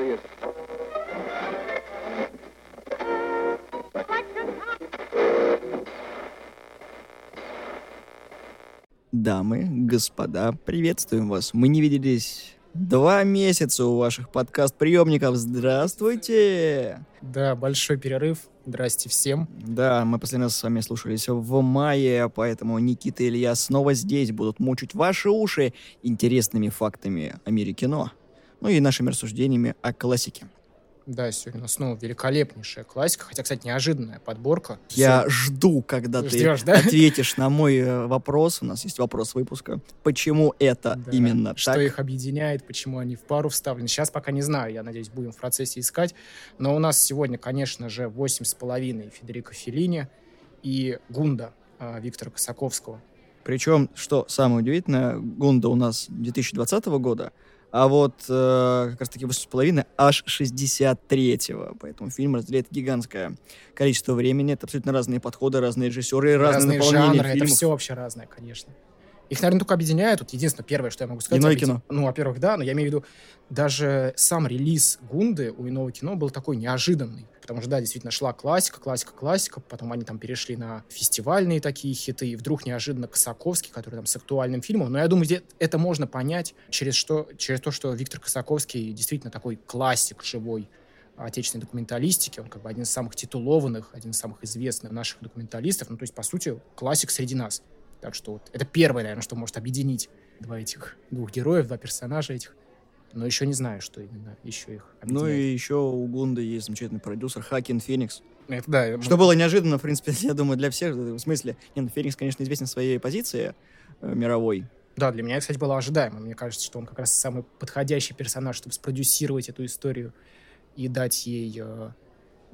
Furious. Дамы, господа, приветствуем вас. Мы не виделись два месяца у ваших подкаст-приемников. Здравствуйте! Да, большой перерыв. Здрасте всем. Да, мы последний раз с вами слушались в мае, поэтому Никита и Илья снова здесь будут мучить ваши уши интересными фактами о мире кино, ну и нашими рассуждениями о классике. Да, сегодня у нас снова великолепнейшая классика, хотя, кстати, неожиданная подборка. Я Всё- жду, когда Ждёшь, ты да? ответишь на мой э, вопрос. У нас есть вопрос выпуска. Почему это Да. именно Что так? их объединяет, почему они в пару вставлены. Сейчас пока не знаю, я надеюсь, будем в процессе искать. Но у нас сегодня, конечно же, восемь с половиной Федерико Феллини и Гунда а, Виктора Косаковского. Причем, что самое удивительное, Гунда у нас 2020 года, а вот э, как раз таки 8,5 аж 63-го. Поэтому фильм разделяет гигантское количество времени. Это абсолютно разные подходы, разные режиссеры, разные, Разные наполнения жанры, это фильмов. все вообще разное, конечно. Их, наверное, только объединяет. Вот единственное, первое, что я могу сказать... Иное объедин- кино. Ну, во-первых, да, но я имею в виду, даже сам релиз Гунды у иного кино был такой неожиданный. Потому что, да, действительно, шла классика, классика, классика. Потом они там перешли на фестивальные такие хиты. И вдруг неожиданно Косаковский, который там с актуальным фильмом. Но я думаю, здесь это можно понять через, что, через то, что Виктор Косаковский действительно такой классик живой отечественной документалистики. Он как бы один из самых титулованных, один из самых известных наших документалистов. Ну, то есть, по сути, классик среди нас. Так что вот это первое, наверное, что может объединить два этих, двух героев, два персонажа этих. Но еще не знаю, что именно еще их Ну объединяет. и еще у Гунда есть замечательный продюсер Хакин Феникс. Это, да, Что было неожиданно, в принципе, я думаю, для всех. В смысле, не, ну, Феникс, конечно, известен своей позиции э, мировой. Да, для меня, кстати, было ожидаемо. Мне кажется, что он как раз самый подходящий персонаж, чтобы спродюсировать эту историю и дать ей э,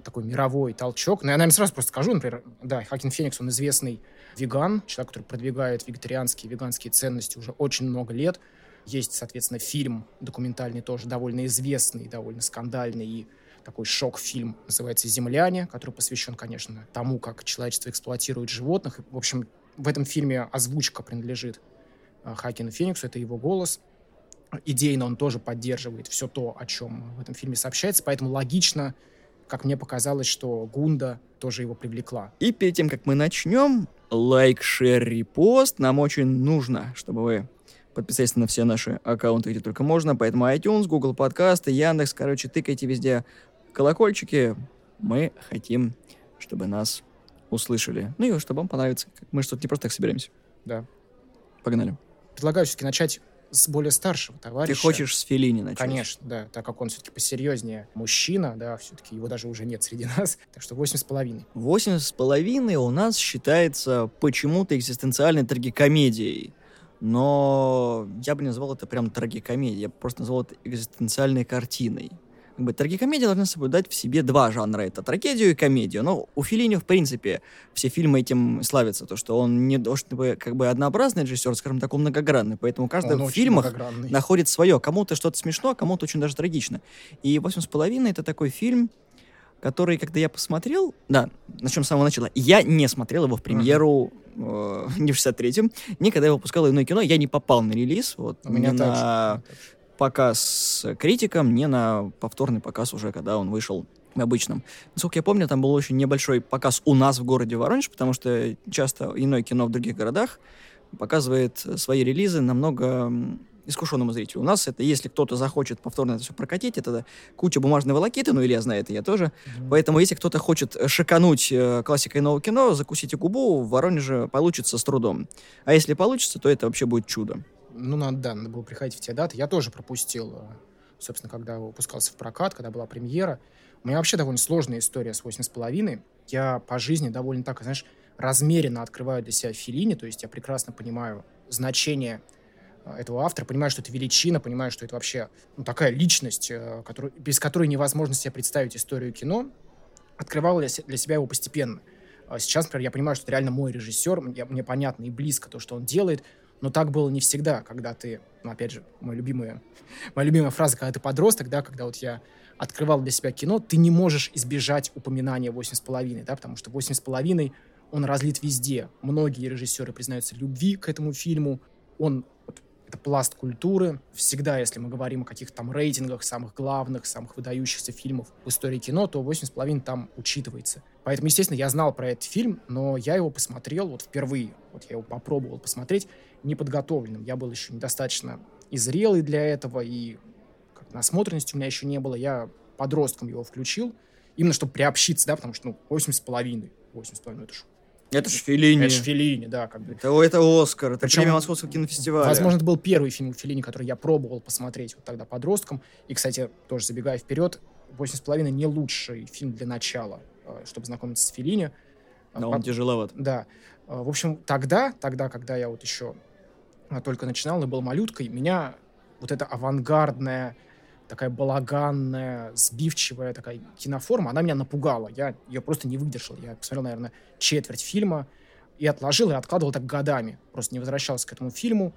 такой мировой толчок. Ну, я, наверное, сразу просто скажу, например, да, Хакин Феникс, он известный веган, человек, который продвигает вегетарианские, веганские ценности уже очень много лет. Есть, соответственно, фильм документальный тоже довольно известный, довольно скандальный и такой шок-фильм, называется «Земляне», который посвящен, конечно, тому, как человечество эксплуатирует животных. В общем, в этом фильме озвучка принадлежит а, Хакину Фениксу, это его голос. Идейно он тоже поддерживает все то, о чем в этом фильме сообщается, поэтому логично, как мне показалось, что Гунда тоже его привлекла. И перед тем, как мы начнем, лайк, шер, репост нам очень нужно, чтобы вы подписались на все наши аккаунты, где только можно. Поэтому iTunes, Google подкасты, Яндекс, короче, тыкайте везде колокольчики. Мы хотим, чтобы нас услышали. Ну и чтобы вам понравится. Мы что-то не просто так собираемся. Да. Погнали. Предлагаю все-таки начать с более старшего товарища. Ты хочешь с Филини начать? Конечно, да, так как он все-таки посерьезнее мужчина, да, все-таки его даже уже нет среди нас, так что восемь с половиной. Восемь с половиной у нас считается почему-то экзистенциальной трагикомедией. Но я бы не назвал это прям трагикомедией, я бы просто назвал это экзистенциальной картиной. Как бы трагикомедия должна соблюдать в себе два жанра. Это трагедию и комедию. Но у Филини, в принципе, все фильмы этим славятся. То, что он не должен быть как бы однообразный режиссер, скажем так, он многогранный. Поэтому каждый Он в фильмах находит свое. Кому-то что-то смешно, а кому-то очень даже трагично. И «Восемь с половиной» — это такой фильм, который, когда я посмотрел... Да, начнем с самого начала. Я не смотрел его в премьеру э, ни в 63-м, ни когда его выпускало иное кино. Я не попал на релиз. Вот, У меня на показ с критиком, не на повторный показ уже, когда он вышел в обычном. Насколько я помню, там был очень небольшой показ у нас в городе Воронеж, потому что часто иное кино в других городах показывает свои релизы намного искушенному зрителю. У нас это, если кто-то захочет повторно это все прокатить, это куча бумажной волокиты, ну, Илья знает, и я тоже. Мгм. Поэтому, если кто-то хочет э, шикануть э, классикой нового кино, закусите губу, в Воронеже получится с трудом. А если получится, то это вообще будет чудо. Ну, надо, да, надо было приходить в те даты. Я тоже пропустил, э, собственно, когда выпускался в прокат, когда была премьера. У меня вообще довольно сложная история с «Восемь с половиной». Я по жизни довольно так, знаешь, размеренно открываю для себя Филини, то есть я прекрасно понимаю значение э, этого автора, понимаю, что это величина, понимаю, что это вообще ну, такая личность, э, которую, без которой невозможно себе представить историю кино. Открывал я для себя его постепенно. Сейчас, например, я понимаю, что это реально мой режиссер, мне, мне понятно и близко то, что он делает, но так было не всегда, когда ты, ну, опять же, моя любимая, моя любимая фраза, когда ты подросток, да, когда вот я открывал для себя кино, ты не можешь избежать упоминания «Восемь с половиной», да, потому что «Восемь с половиной» он разлит везде. Многие режиссеры признаются любви к этому фильму. Он это пласт культуры. Всегда, если мы говорим о каких-то там рейтингах самых главных, самых выдающихся фильмов в истории кино, то «8,5» там учитывается. Поэтому, естественно, я знал про этот фильм, но я его посмотрел вот впервые. Вот я его попробовал посмотреть неподготовленным. Я был еще недостаточно и зрелый для этого, и как насмотренности у меня еще не было. Я подростком его включил, именно чтобы приобщиться, да, потому что, ну, 8,5. 8,5 это ж это же Филини. Это же Филини, да, как бы. Это, это Оскар, это Причем, премия Московского кинофестиваля. Возможно, это был первый фильм Филини, который я пробовал посмотреть вот тогда подростком. И, кстати, тоже забегая вперед, «8,5» не лучший фильм для начала, э, чтобы знакомиться с Филини. Но он тяжеловат. Да. Э, в общем, тогда, тогда, когда я вот еще только начинал и был малюткой, меня вот эта авангардная такая балаганная, сбивчивая такая киноформа, она меня напугала. Я ее просто не выдержал. Я посмотрел, наверное, четверть фильма и отложил, и откладывал так годами. Просто не возвращался к этому фильму.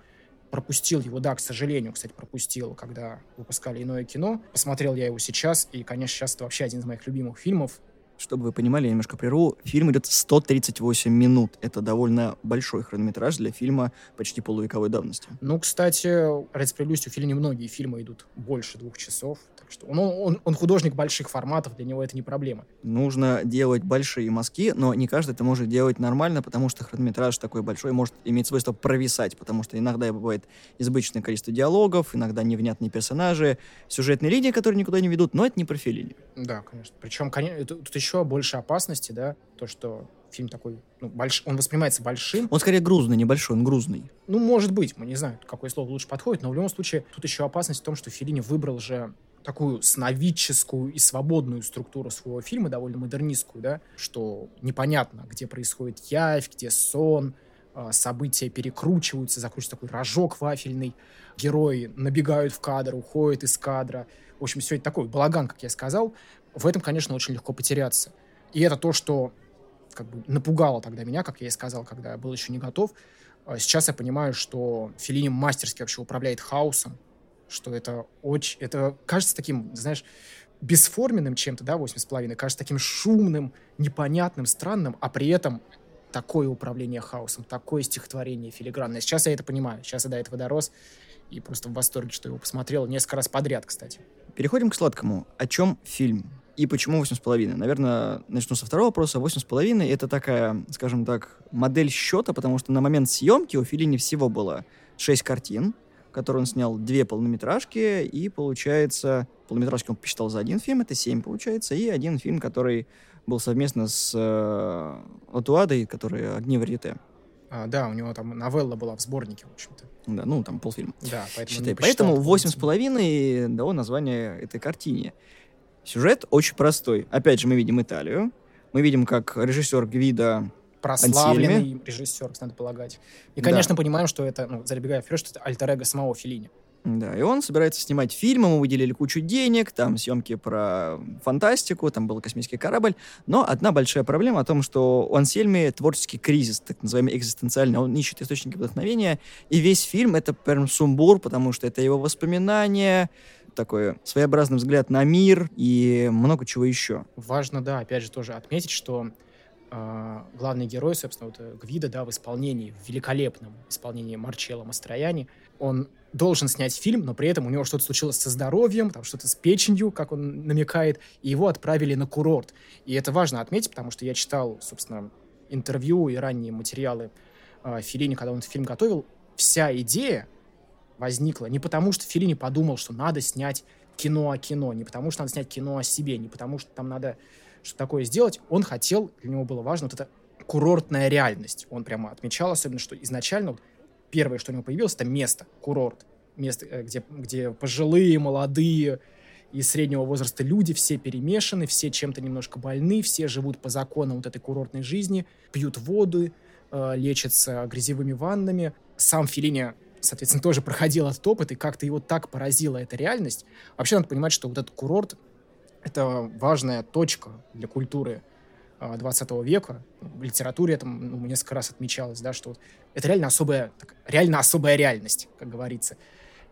Пропустил его, да, к сожалению, кстати, пропустил, когда выпускали иное кино. Посмотрел я его сейчас, и, конечно, сейчас это вообще один из моих любимых фильмов. Чтобы вы понимали, я немножко прерву. Фильм идет 138 минут. Это довольно большой хронометраж для фильма почти полувековой давности. Ну, кстати, ради справедливости, у фильма многие фильмы идут больше двух часов что он, он, он художник больших форматов, для него это не проблема. Нужно делать большие мазки, но не каждый это может делать нормально, потому что хронометраж такой большой может иметь свойство провисать, потому что иногда бывает избыточное количество диалогов, иногда невнятные персонажи, сюжетные линии, которые никуда не ведут, но это не про Феллини. Да, конечно. Причем, конечно, тут еще больше опасности, да, то, что фильм такой, ну, больш... он воспринимается большим. Он скорее грузный, небольшой, он грузный. Ну, может быть, мы не знаем, какое слово лучше подходит, но в любом случае тут еще опасность в том, что Филини выбрал же такую сновидческую и свободную структуру своего фильма, довольно модернистскую, да, что непонятно, где происходит явь, где сон, а, события перекручиваются, закручивается такой рожок вафельный, герои набегают в кадр, уходят из кадра. В общем, все это такой балаган, как я сказал. В этом, конечно, очень легко потеряться. И это то, что как бы напугало тогда меня, как я и сказал, когда я был еще не готов. А сейчас я понимаю, что Филини мастерски вообще управляет хаосом, что это очень... Это кажется таким, знаешь, бесформенным чем-то, да, восемь с половиной, кажется таким шумным, непонятным, странным, а при этом такое управление хаосом, такое стихотворение филигранное. Сейчас я это понимаю, сейчас я до этого дорос и просто в восторге, что его посмотрел несколько раз подряд, кстати. Переходим к сладкому. О чем фильм? И почему восемь с половиной? Наверное, начну со второго вопроса. Восемь с половиной — это такая, скажем так, модель счета, потому что на момент съемки у Филини всего было шесть картин, который он снял две полнометражки, и получается, полнометражки он посчитал за один фильм, это семь получается, и один фильм, который был совместно с э, Латуадой, который «Огни варьете». А, да, у него там новелла была в сборнике, в общем-то. Да, ну, там полфильма. Да, поэтому Считай. Поэтому восемь с половиной дало название этой картине. Сюжет очень простой. Опять же, мы видим Италию. Мы видим, как режиссер Гвида прославленный Ансельме. режиссер, надо полагать. И, конечно, да. понимаем, что это, ну, забегая вперед, что это альтер самого Филини. Да, и он собирается снимать фильм, ему выделили кучу денег, там съемки про фантастику, там был космический корабль, но одна большая проблема о том, что у Ансельми творческий кризис, так называемый экзистенциальный, он ищет источники вдохновения, и весь фильм это прям сумбур, потому что это его воспоминания, такой своеобразный взгляд на мир и много чего еще. Важно, да, опять же тоже отметить, что э, главный герой, собственно, вот э, Гвида, да, в исполнении, в великолепном исполнении Марчелло Мастрояни, он должен снять фильм, но при этом у него что-то случилось со здоровьем, там что-то с печенью, как он намекает, и его отправили на курорт. И это важно отметить, потому что я читал, собственно, интервью и ранние материалы э, Филини, когда он этот фильм готовил. Вся идея возникла не потому, что Филини подумал, что надо снять кино о кино, не потому, что надо снять кино о себе, не потому, что там надо что такое сделать, он хотел, для него было важно вот эта курортная реальность. Он прямо отмечал особенно, что изначально вот, первое, что у него появилось, это место, курорт. Место, э, где, где пожилые, молодые и среднего возраста люди, все перемешаны, все чем-то немножко больны, все живут по законам вот этой курортной жизни, пьют воду, э, лечатся грязевыми ваннами. Сам Филини соответственно, тоже проходил этот опыт, и как-то его так поразила эта реальность. Вообще надо понимать, что вот этот курорт это важная точка для культуры 20 а, века. В литературе это ну, несколько раз отмечалось, да, что вот это реально особая, так, реально особая реальность, как говорится.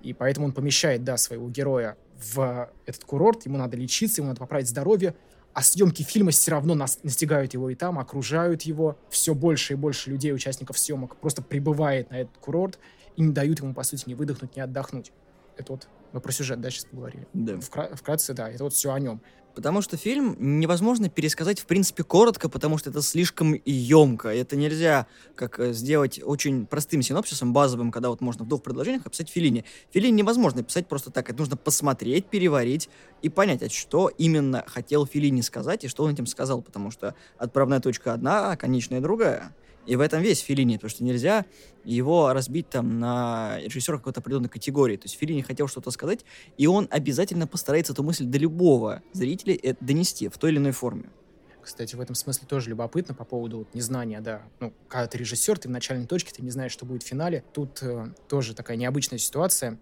И поэтому он помещает, да, своего героя в этот курорт, ему надо лечиться, ему надо поправить здоровье, а съемки фильма все равно нас, настигают его и там, окружают его. Все больше и больше людей, участников съемок, просто прибывает на этот курорт. и не дают ему, по сути, не выдохнуть, не отдохнуть. Это вот мы про сюжет, да, сейчас поговорили. Да. Вкра- вкратце, да, это вот все о нем. Потому что фильм невозможно пересказать, в принципе, коротко, потому что это слишком емко. Это нельзя как э, сделать очень простым синопсисом, базовым, когда вот можно в двух предложениях описать Филини. Филини невозможно писать просто так. Это нужно посмотреть, переварить и понять, а что именно хотел Филини сказать и что он этим сказал, потому что отправная точка одна, а конечная другая. И в этом весь Филини, потому что нельзя его разбить там на режиссера какой-то определенной категории. То есть Филини хотел что-то сказать, и он обязательно постарается эту мысль до любого зрителя это донести в той или иной форме. Кстати, в этом смысле тоже любопытно по поводу вот, незнания, да. Ну, когда ты режиссер, ты в начальной точке, ты не знаешь, что будет в финале. Тут э, тоже такая необычная ситуация.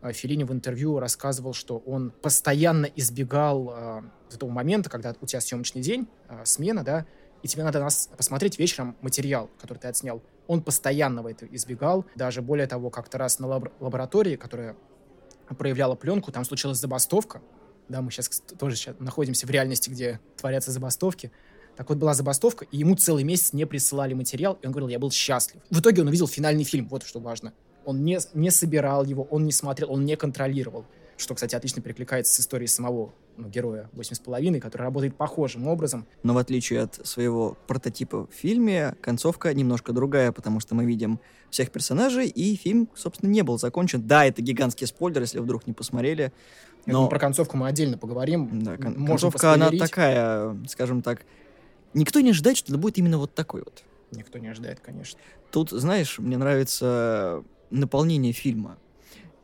Э, Филини в интервью рассказывал, что он постоянно избегал э, этого момента, когда у тебя съемочный день, э, смена, да, и тебе надо нас посмотреть вечером материал, который ты отснял. Он постоянно это избегал. Даже более того, как-то раз на лаб- лаборатории, которая проявляла пленку, там случилась забастовка. Да, мы сейчас тоже сейчас находимся в реальности, где творятся забастовки. Так вот, была забастовка, и ему целый месяц не присылали материал, и он говорил, я был счастлив. В итоге он увидел финальный фильм, вот что важно. Он не, не собирал его, он не смотрел, он не контролировал. Что, кстати, отлично перекликается с историей самого ну, героя «Восемь с половиной», который работает похожим образом. Но в отличие от своего прототипа в фильме, концовка немножко другая, потому что мы видим всех персонажей, и фильм, собственно, не был закончен. Да, это гигантский спойлер, если вдруг не посмотрели. Но... Думаю, про концовку мы отдельно поговорим. Да, кон- концовка, она такая, скажем так, никто не ожидает, что это будет именно вот такой вот. Никто не ожидает, конечно. Тут, знаешь, мне нравится наполнение фильма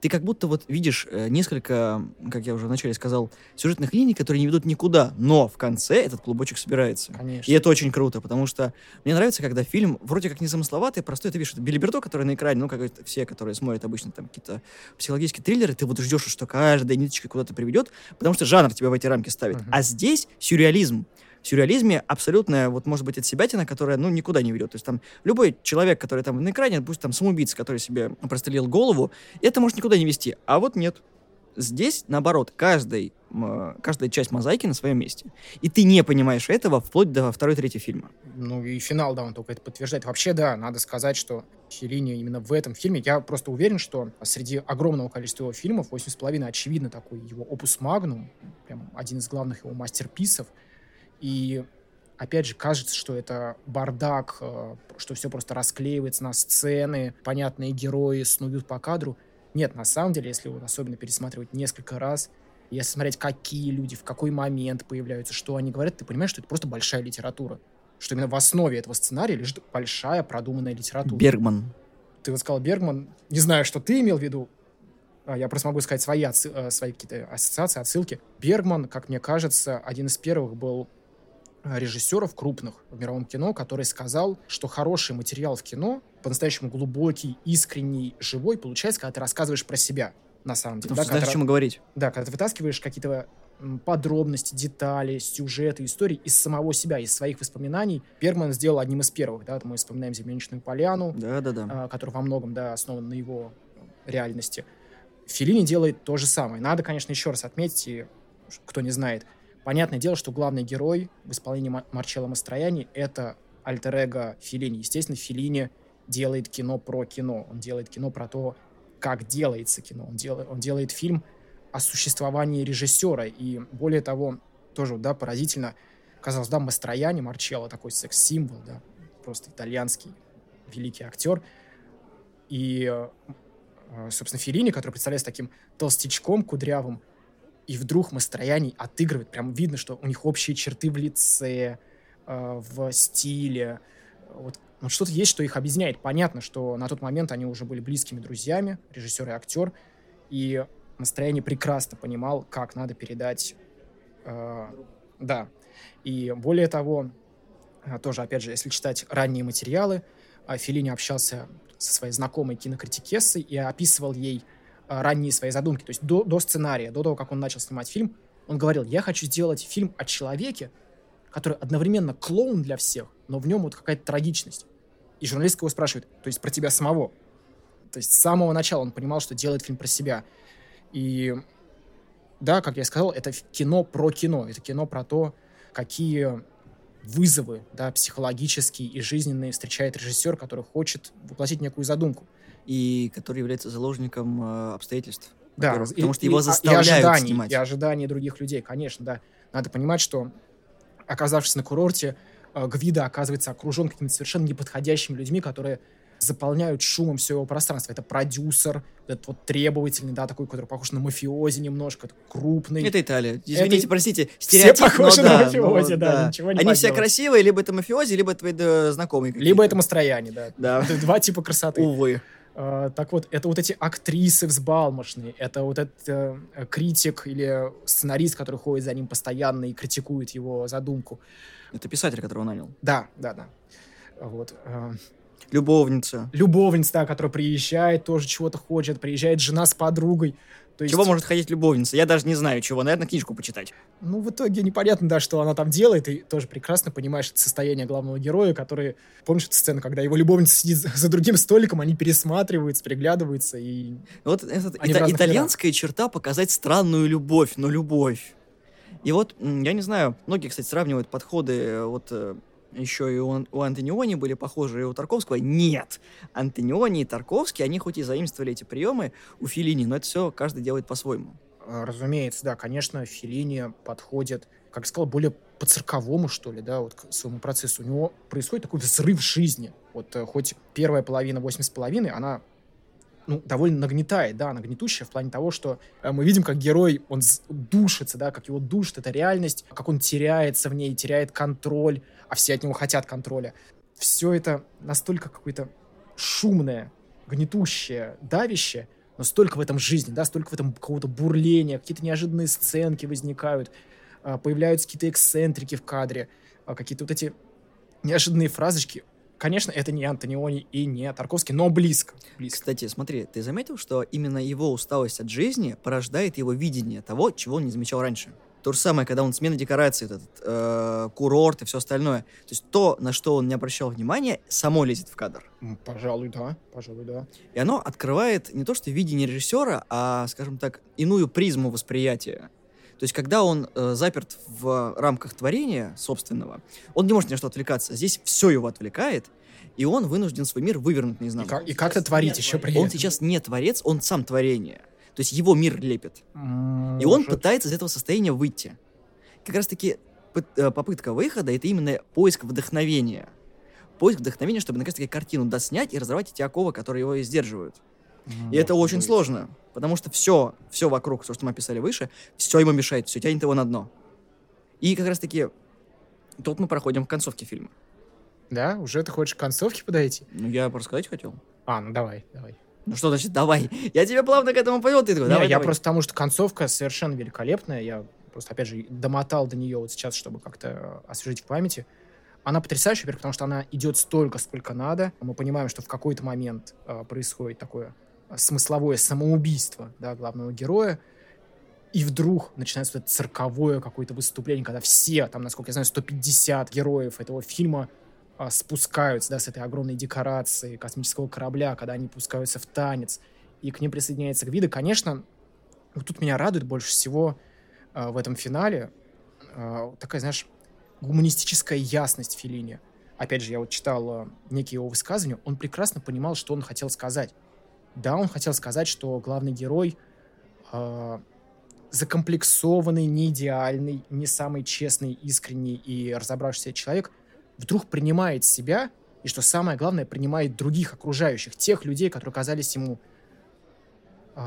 ты как будто вот видишь э, несколько, как я уже вначале сказал, сюжетных линий, которые не ведут никуда, но в конце этот клубочек собирается. Конечно. И это очень круто, потому что мне нравится, когда фильм вроде как незамысловатый, простой, ты видишь, это Билиберто, который на экране, ну, как все, которые смотрят обычно там какие-то психологические триллеры, ты вот ждешь, что каждая ниточка куда-то приведет, потому что жанр тебя в эти рамки ставит. Uh-huh. А здесь сюрреализм сюрреализме абсолютная, вот может быть, от себятина, которая, ну, никуда не ведет. То есть там любой человек, который там на экране, пусть там самоубийца, который себе прострелил голову, это может никуда не вести. А вот нет. Здесь, наоборот, каждый, каждая часть мозаики на своем месте. И ты не понимаешь этого вплоть до второй-третьей фильма. Ну и финал, да, он только это подтверждает. Вообще, да, надо сказать, что Феллини именно в этом фильме, я просто уверен, что среди огромного количества его фильмов, «Восемь с половиной», очевидно, такой его опус магнум, прям один из главных его мастерписов, и опять же, кажется, что это бардак, э, что все просто расклеивается на сцены, понятные герои снуют по кадру. Нет, на самом деле, если вот особенно пересматривать несколько раз, если смотреть, какие люди, в какой момент появляются, что они говорят, ты понимаешь, что это просто большая литература. Что именно в основе этого сценария лежит большая продуманная литература. Бергман. Ты вот сказал Бергман. Не знаю, что ты имел в виду. А, я просто могу сказать свои, э, свои какие-то ассоциации, отсылки. Бергман, как мне кажется, один из первых был режиссеров крупных в мировом кино, который сказал, что хороший материал в кино, по-настоящему глубокий, искренний, живой, получается, когда ты рассказываешь про себя, на самом деле. Потому да, знаешь, о чем говорить. Да, когда ты вытаскиваешь какие-то подробности, детали, сюжеты, истории из самого себя, из своих воспоминаний. Бергман сделал одним из первых, да, мы вспоминаем «Земляничную поляну», да, да, да. Который во многом, да, основан на его реальности. Филини делает то же самое. Надо, конечно, еще раз отметить, и кто не знает, Понятное дело, что главный герой в исполнении Марчелло Мастрояни — это альтер-эго Филини. Естественно, Филини делает кино про кино. Он делает кино про то, как делается кино. Он, дел, он делает фильм о существовании режиссера. И более того, тоже, да, поразительно, казалось, да, Мастрояни, Марчелло, такой секс-символ, да, просто итальянский великий актер. И, э, собственно, Филини, который представляется таким толстячком кудрявым, и вдруг Мастрояни отыгрывает, прям видно, что у них общие черты в лице, э, в стиле, вот, вот что-то есть, что их объединяет. Понятно, что на тот момент они уже были близкими друзьями, режиссер и актер, и Мастрояни прекрасно понимал, как надо передать, э, да, и более того, э, тоже, опять же, если читать ранние материалы, э, Филини общался со своей знакомой кинокритикессой и описывал ей ранние свои задумки. То есть до, до сценария, до того, как он начал снимать фильм, он говорил, я хочу сделать фильм о человеке, который одновременно клоун для всех, но в нем вот какая-то трагичность. И журналист его спрашивает, то есть про тебя самого. То есть с самого начала он понимал, что делает фильм про себя. И да, как я сказал, это кино про кино. Это кино про то, какие вызовы да, психологические и жизненные встречает режиссер, который хочет воплотить некую задумку. И который является заложником э, обстоятельств. Да, потому что и- его заставляют и ожиданий, снимать. И ожиданий других людей, конечно, да. Надо понимать, что, оказавшись на курорте, э, Гвида оказывается окружен какими-то совершенно неподходящими людьми, которые заполняют шумом все его пространство. Это продюсер, этот вот требовательный, да, такой, который похож на мафиози немножко, крупный. Это Италия. Извините, Это- простите, Все стереотип, похожи но на да, мафиози, но да, ничего не Они все поделать. красивые, либо это мафиози, либо твои да, знакомые. Либо это мастрояне, да. Да. Это два типа красоты. Увы. А, так вот, это вот эти актрисы взбалмошные, это вот этот э, критик или сценарист, который ходит за ним постоянно и критикует его задумку. Это писатель, которого нанял. Да, да, да. Вот. э, Любовница. любовница, да, которая приезжает, тоже чего-то хочет, приезжает жена с подругой. То есть, Чего может хотеть любовница? Я даже не знаю, чего. Наверное, книжку почитать. ну, в итоге непонятно, да, что она там делает, и тоже прекрасно понимаешь это состояние главного героя, который... Помнишь эту сцену, когда его любовница сидит за другим столиком, они пересматриваются, приглядываются, и Вот в ита- итальянская черта показать странную любовь, но любовь. И вот, я не знаю, многие, кстати, сравнивают подходы, э, вот э, еще и у, у Антониони были похожи, и у Тарковского. Нет! Антониони и Тарковский, они хоть и заимствовали эти приемы у Филини, но это все каждый делает по-своему. А, Разумеется, да, конечно, Филини подходит, как сказал, более по цирковому, что ли, да, вот к своему процессу. У него происходит такой взрыв жизни. Вот э, хоть первая половина восемь с половиной, она ну, довольно нагнетает, да, она в плане того, что э, мы видим, как герой, он душится, да, как его душит эта реальность, как он теряется в ней, теряет контроль, а все от него хотят контроля. Все это настолько какое-то шумное, гнетущее, давящее, но столько в этом жизни, да, столько в этом какого-то бурления, какие-то неожиданные сценки возникают, а, появляются какие-то эксцентрики в кадре, а, какие-то вот эти неожиданные фразочки. Конечно, это не Антониони и не Тарковский, но близко. близко. Кстати, смотри, ты заметил, что именно его усталость от жизни порождает его видение того, чего он не замечал раньше? То же самое, когда он смена декораций, этот э, курорт и все остальное. То есть то, на что он не обращал внимания, само лезет в кадр. Пожалуй, да, пожалуй, да. И оно открывает не то что видение режиссера, а, скажем так, иную призму восприятия. То есть, когда он э, заперт в рамках творения собственного, он не может ни на что отвлекаться. Здесь все его отвлекает, и он вынужден свой мир вывернуть И, наизнанку. как, и как-то творить еще при Он этом. сейчас не творец, он сам творение. То есть его мир лепит. М, И он может. пытается из этого состояния выйти. Как раз таки пыт- э, попытка выхода — это именно поиск вдохновения. Поиск вдохновения, чтобы наконец-таки картину доснять и разорвать эти оковы, которые его и сдерживают. И это очень быть. сложно, потому что все, все вокруг, то, что мы описали выше, все ему мешает, все тянет его на дно. И как раз-таки тут мы проходим к концовке фильма. Да? Уже ты хочешь к концовке подойти? Ну, я просто сказать хотел. А, ну давай, давай. Ну что значит, давай. Я тебя плавно к этому повел, ты такой, Не, давай, я давай. просто потому, что концовка совершенно великолепная. Я просто, опять же, домотал до нее вот сейчас, чтобы как-то э, освежить в памяти. Она потрясающая, во-первых, потому что она идет столько, сколько надо. Мы понимаем, что в какой-то момент э, происходит такое смысловое самоубийство да, главного героя. И вдруг начинается вот это цирковое какое-то выступление, когда все, там, насколько я знаю, 150 героев этого фильма а, спускаются, да, с этой огромной декорации космического корабля, когда они пускаются в танец, и к ним присоединяется Гвида. Конечно, вот тут меня радует больше всего а, в этом финале а, такая, знаешь, гуманистическая ясность Филини. Опять же, я вот читал а, некие его высказывания, он прекрасно понимал, что он хотел сказать. Да, он хотел сказать, что главный герой а, закомплексованный, не идеальный, не самый честный, искренний и разобравшийся человек вдруг принимает себя и, что самое главное, принимает других окружающих, тех людей, которые казались ему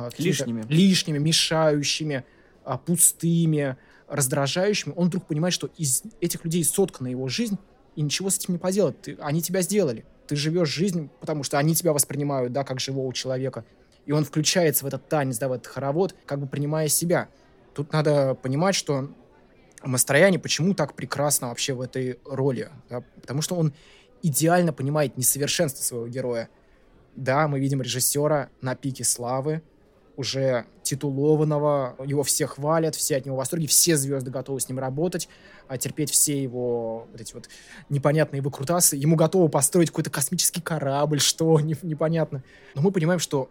какими-то Лишними. лишними, мешающими, а, пустыми, раздражающими. Он вдруг понимает, что из этих людей соткана его жизнь, и ничего с этим не поделать. Ты- они тебя сделали. Ты живешь жизнь, потому что они тебя воспринимают, да, как живого человека. И он включается в этот танец, да, в этот хоровод, как бы принимая себя. Тут надо понимать, что Мастрояне почему так прекрасно вообще в этой роли? да? Потому что он идеально понимает несовершенство своего героя. Да, мы видим режиссера на пике славы, уже титулованного, его все хвалят, все от него в восторге, все звезды готовы с ним работать, а терпеть все его вот эти вот непонятные выкрутасы. Ему готовы построить какой-то космический корабль, что не- непонятно. Но мы понимаем, что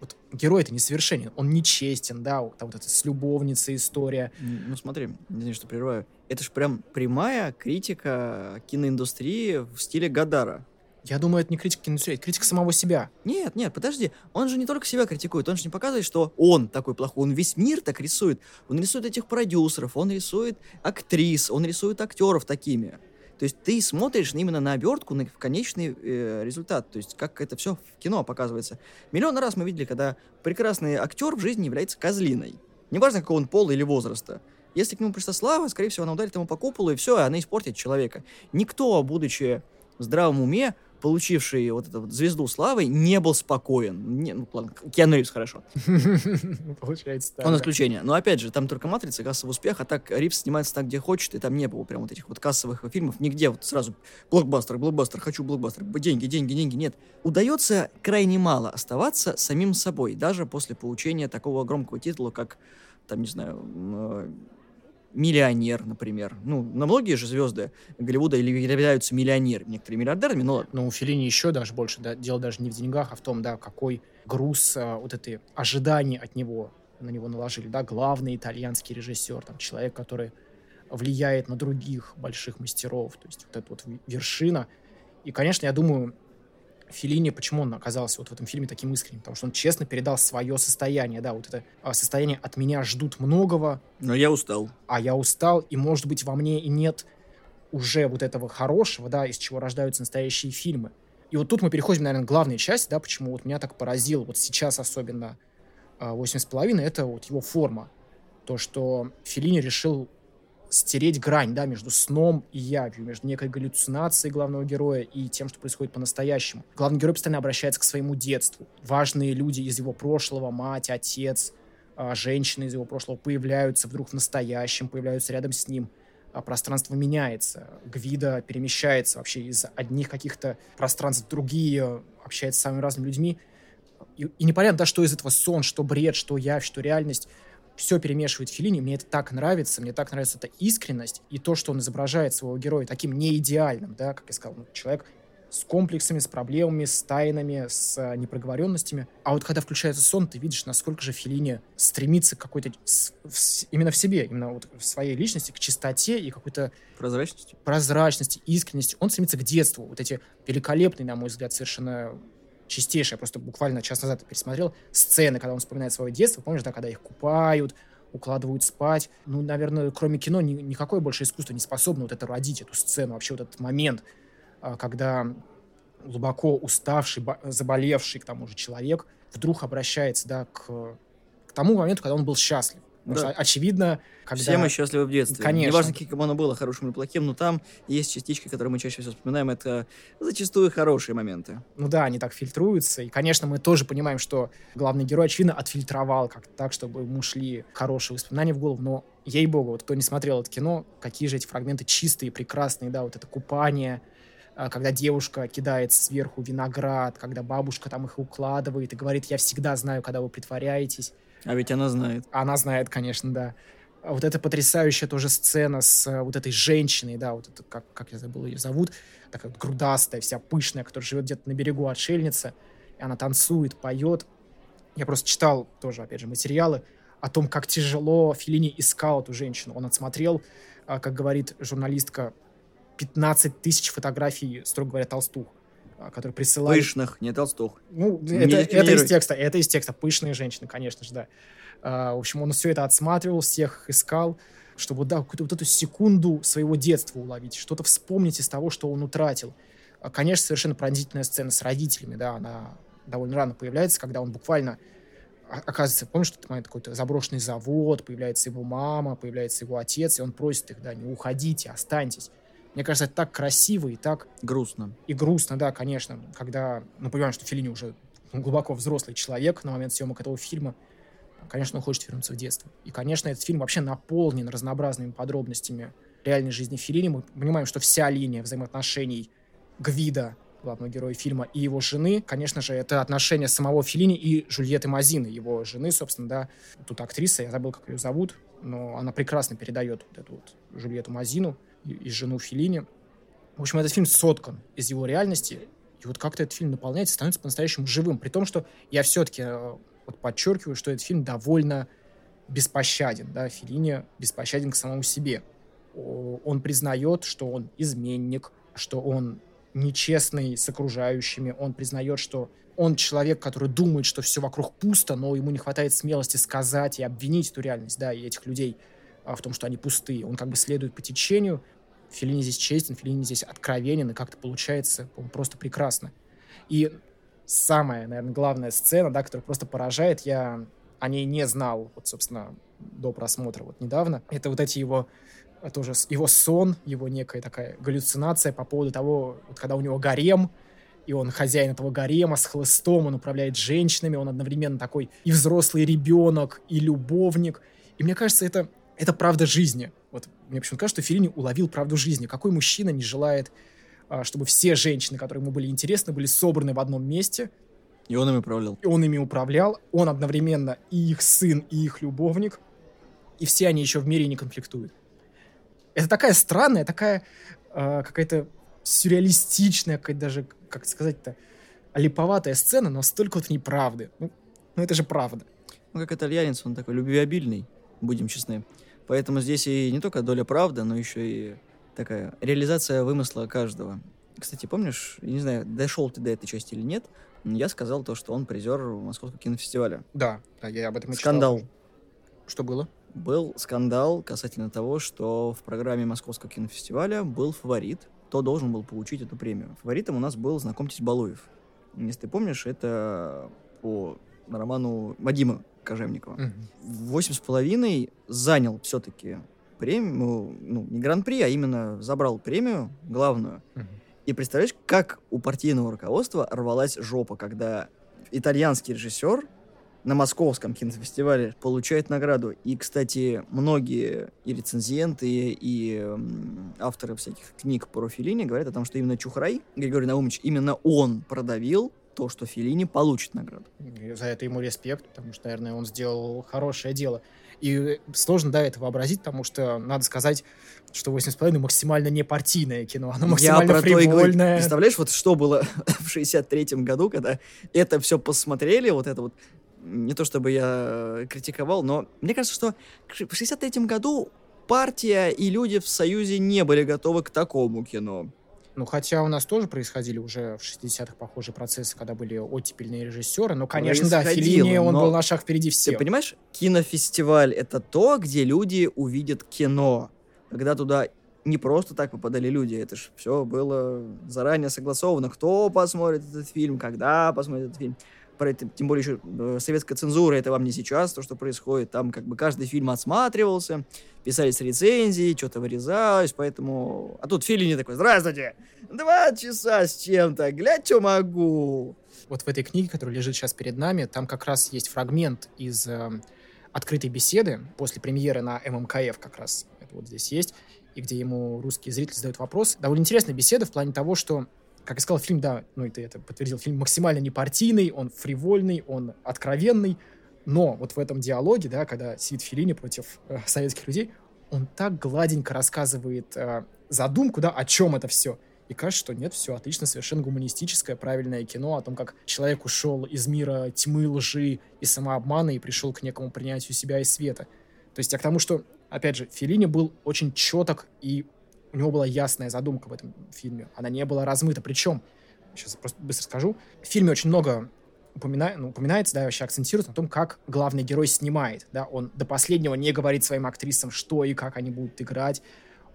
вот герой это несовершенен, он нечестен, да, там вот эта с любовницей история. Ну смотри, извини, что прерываю. Это же прям прямая критика киноиндустрии в стиле Гадара. Я думаю, это не критика киноиндустрии, это критика самого себя. Нет, нет, подожди. Он же не только себя критикует, он же не показывает, что он такой плохой. Он весь мир так рисует. Он рисует этих продюсеров, он рисует актрис, он рисует актеров такими. То есть ты смотришь именно на обертку, на конечный э, результат. То есть как это все в кино показывается. Миллион раз мы видели, когда прекрасный актер в жизни является козлиной. Неважно, какого он пола или возраста. Если к нему пришла слава, скорее всего, она ударит ему по куполу, и все, она испортит человека. Никто, будучи в здравом уме, получивший вот эту вот звезду славы, не был спокоен. Не, ну, ладно, Киану Ривз хорошо. Получается так. Он исключение. Но опять же, там только «Матрица», кассовый успех, а так Ривз снимается так, где хочет, и там не было прям вот этих вот кассовых фильмов. Нигде вот сразу блокбастер, блокбастер, хочу блокбастер, деньги, деньги, деньги. Нет. Удается крайне мало оставаться самим собой, даже после получения такого громкого титула, как, там, не знаю, э, миллионер, например. Ну, на многие же звезды Голливуда или являются миллионерами, некоторые миллиардерами, но ладно. Ну, у Филини еще даже больше, да, дело даже не в деньгах, а в том, да, какой груз а, вот этой ожиданий от него на него наложили, да, главный итальянский режиссер, там, человек, который влияет на других больших мастеров, то есть вот эта вот вершина. И, конечно, я думаю, Филини, почему он оказался вот в этом фильме таким искренним? Потому что он честно передал свое состояние, да, вот это а, состояние «от меня ждут многого». Но я устал. А я устал, и, может быть, во мне и нет уже вот этого хорошего, да, из чего рождаются настоящие фильмы. И вот тут мы переходим, наверное, к главной части, да, почему вот меня так поразил, вот сейчас особенно «Восемь с половиной», это вот его форма. То, что Филини решил стереть грань, да, между сном и явью, между некой галлюцинацией главного героя и тем, что происходит по-настоящему. Главный герой постоянно обращается к своему детству. Важные люди из его прошлого, мать, отец, а, женщины из его прошлого появляются вдруг в настоящем, появляются рядом с ним. А пространство меняется, Гвида перемещается вообще из одних каких-то пространств в другие, общается с самыми разными людьми. И, и непонятно, да, что из этого сон, что бред, что явь, что реальность все перемешивает Филини, мне это так нравится, мне так нравится эта искренность и то, что он изображает своего героя таким неидеальным, да, как я сказал, ну, человек с комплексами, с проблемами, с тайнами, с а, непроговоренностями. А вот когда включается сон, ты видишь, насколько же Филини стремится к какой-то именно в себе, именно вот в своей личности, к чистоте и какой-то прозрачности, прозрачности, искренности. Он стремится к детству. Вот эти великолепные, на мой взгляд, совершенно чистейшая, просто буквально час назад пересмотрел, сцены, когда он вспоминает свое детство, помнишь, да, когда их купают, укладывают спать. Ну, наверное, кроме кино ни, никакое больше искусство не способно вот это родить, эту сцену, вообще вот этот момент, а, когда глубоко уставший, заболевший к тому же человек вдруг обращается, да, к, к тому моменту, когда он был счастлив. Потому да. что, очевидно, когда... Все мы счастливы в детстве. Конечно. Неважно, каким оно было, хорошим или плохим, но там есть частички, которые мы чаще всего вспоминаем. Это зачастую хорошие моменты. Ну да, они так фильтруются. И, конечно, мы тоже понимаем, что главный герой, очевидно, отфильтровал как-то так, чтобы ему шли хорошие воспоминания в голову. Но, ей-богу, вот кто не смотрел это кино, какие же эти фрагменты чистые, прекрасные, да, вот это купание, а, когда девушка кидает сверху виноград, когда бабушка там их укладывает и говорит, я всегда знаю, когда вы притворяетесь. А ведь она знает. Она знает, конечно, да. А вот эта потрясающая тоже сцена с э, вот этой женщиной, да, вот это, как, как я забыл ее зовут, такая вот грудастая, вся пышная, которая живет где-то на берегу отшельница, и она танцует, поет. Я просто читал тоже, опять же, материалы о том, как тяжело Филини искал эту женщину. Он отсмотрел, а, как говорит журналистка, 15 тысяч фотографий, строго говоря, толстух. А, которые присылают... Пышных, не толстух. Ну, это, это из текста, это из текста. Пышные женщины, конечно же, да. А, в общем, он все это отсматривал, всех искал, чтобы, да, какую-то вот эту секунду своего детства уловить, что-то вспомнить из того, что он утратил. А, конечно, совершенно пронзительная сцена с родителями, да, она довольно рано появляется, когда он буквально оказывается, помнишь, что это момент какой-то заброшенный завод, появляется его мама, появляется его отец, и он просит их, да, не уходите, останьтесь. Мне кажется, это так красиво и так... Грустно. И грустно, да, конечно, когда мы понимаем, что Филини уже глубоко взрослый человек на момент съемок этого фильма. Конечно, он хочет вернуться в детство. И, конечно, этот фильм вообще наполнен разнообразными подробностями реальной жизни Филини. Мы понимаем, что вся линия взаимоотношений Гвида, главного героя фильма, и его жены, конечно же, это отношения самого Филини и Жульетты Мазины, его жены, собственно, да. Тут актриса, я забыл, как ее зовут, но она прекрасно передает вот эту вот Жульетту Мазину и, жену Филини. В общем, этот фильм соткан из его реальности, и вот как-то этот фильм наполняется, становится по-настоящему живым. При том, что я все-таки э, вот подчеркиваю, что этот фильм довольно беспощаден. Да? Филини беспощаден к самому себе. Он признает, что он изменник, что он нечестный с окружающими, он признает, что он человек, который думает, что все вокруг пусто, но ему не хватает смелости сказать и обвинить эту реальность, да, и этих людей а, в том, что они пустые. Он как бы следует по течению. Филини здесь честен, Филини здесь откровенен, и как-то получается он просто прекрасно. И самая, наверное, главная сцена, да, которая просто поражает, я о ней не знал, вот, собственно, до просмотра вот недавно. Это вот эти его тоже его сон, его некая такая галлюцинация по поводу того, вот когда у него гарем, и он хозяин этого гарема с хлыстом, он управляет женщинами, он одновременно такой и взрослый ребенок, и любовник. И мне кажется, это, это правда жизни. Вот мне почему-то кажется, что Филини уловил правду жизни. Какой мужчина не желает, а, чтобы все женщины, которые ему были интересны, были собраны в одном месте. И он ими управлял. И он ими управлял. Он одновременно и их сын, и их любовник. И все они еще в мире не конфликтуют. Это такая странная, такая э, какая-то сюрреалистичная, какая даже, как сказать-то, липоватая сцена, но столько вот неправды. Ну, ну это же правда. Ну, как итальянец, он такой любвеобильный, будем честны. Поэтому здесь и не только доля правды, но еще и такая реализация вымысла каждого. Кстати, помнишь, я не знаю, дошел ты до этой части или нет, я сказал то, что он призер Московского кинофестиваля. Да, да я об этом и Скандал. читал. Что было? был скандал касательно того, что в программе Московского кинофестиваля был фаворит, кто должен был получить эту премию. Фаворитом у нас был «Знакомьтесь, Балуев». Если ты помнишь, это по роману Вадима Кожевникова. Восемь с половиной занял все-таки премию, ну, не гран-при, а именно забрал премию главную. И представляешь, как у партийного руководства рвалась жопа, когда итальянский режиссер на московском кинофестивале получает награду. И, кстати, многие и рецензенты, и авторы всяких книг про Филини говорят о том, что именно Чухрай, Григорий Наумович, именно он продавил то, что Филини получит награду. И за это ему респект, потому что, наверное, он сделал хорошее дело. И сложно, да, это вообразить, потому что, надо сказать, что «8,5» максимально не партийное кино, оно максимально Я про фривольное. То Представляешь, вот что было в 63-м году, когда это все посмотрели, вот это вот не то чтобы я э, критиковал, но мне кажется, что в 63 году партия и люди в Союзе не были готовы к такому кино. Ну, хотя у нас тоже происходили уже в 60-х похожие процессы, когда были оттепельные режиссеры. Но, конечно, да, Филини, он был на шаг впереди всех. Ты понимаешь, кинофестиваль — это то, где люди увидят кино. Когда туда не просто так попадали люди, это же все было заранее согласовано. Кто посмотрит этот фильм, когда посмотрит этот фильм про это, тем более еще э, советская цензура, это вам не сейчас, то, что происходит, там как бы каждый фильм отсматривался, писались рецензии, что-то вырезалось, поэтому... А тут Филини такой, здравствуйте, два часа с чем-то, глядь, что могу. Вот в этой книге, которая лежит сейчас перед нами, там как раз есть фрагмент из э, открытой беседы после премьеры на ММКФ как раз, это вот здесь есть, и где ему русские зрители задают вопрос. Довольно интересная беседа в плане того, что как я сказал, фильм, да, ну ты это подтвердил, фильм максимально непартийный, он фривольный, он откровенный, но вот в этом диалоге, да, когда сидит Филини против э, советских людей, он так гладенько рассказывает э, задумку, да, о чем это все. И кажется, что нет, все отлично, совершенно гуманистическое, правильное кино о том, как человек ушел из мира тьмы, лжи и самообмана и пришел к некому принятию себя и света. То есть я к тому, что, опять же, Филини был очень четок и у него была ясная задумка в этом фильме. Она не была размыта. Причем, сейчас просто быстро скажу, в фильме очень много упомина... ну, упоминается, да, вообще акцентируется на том, как главный герой снимает. Да? Он до последнего не говорит своим актрисам, что и как они будут играть.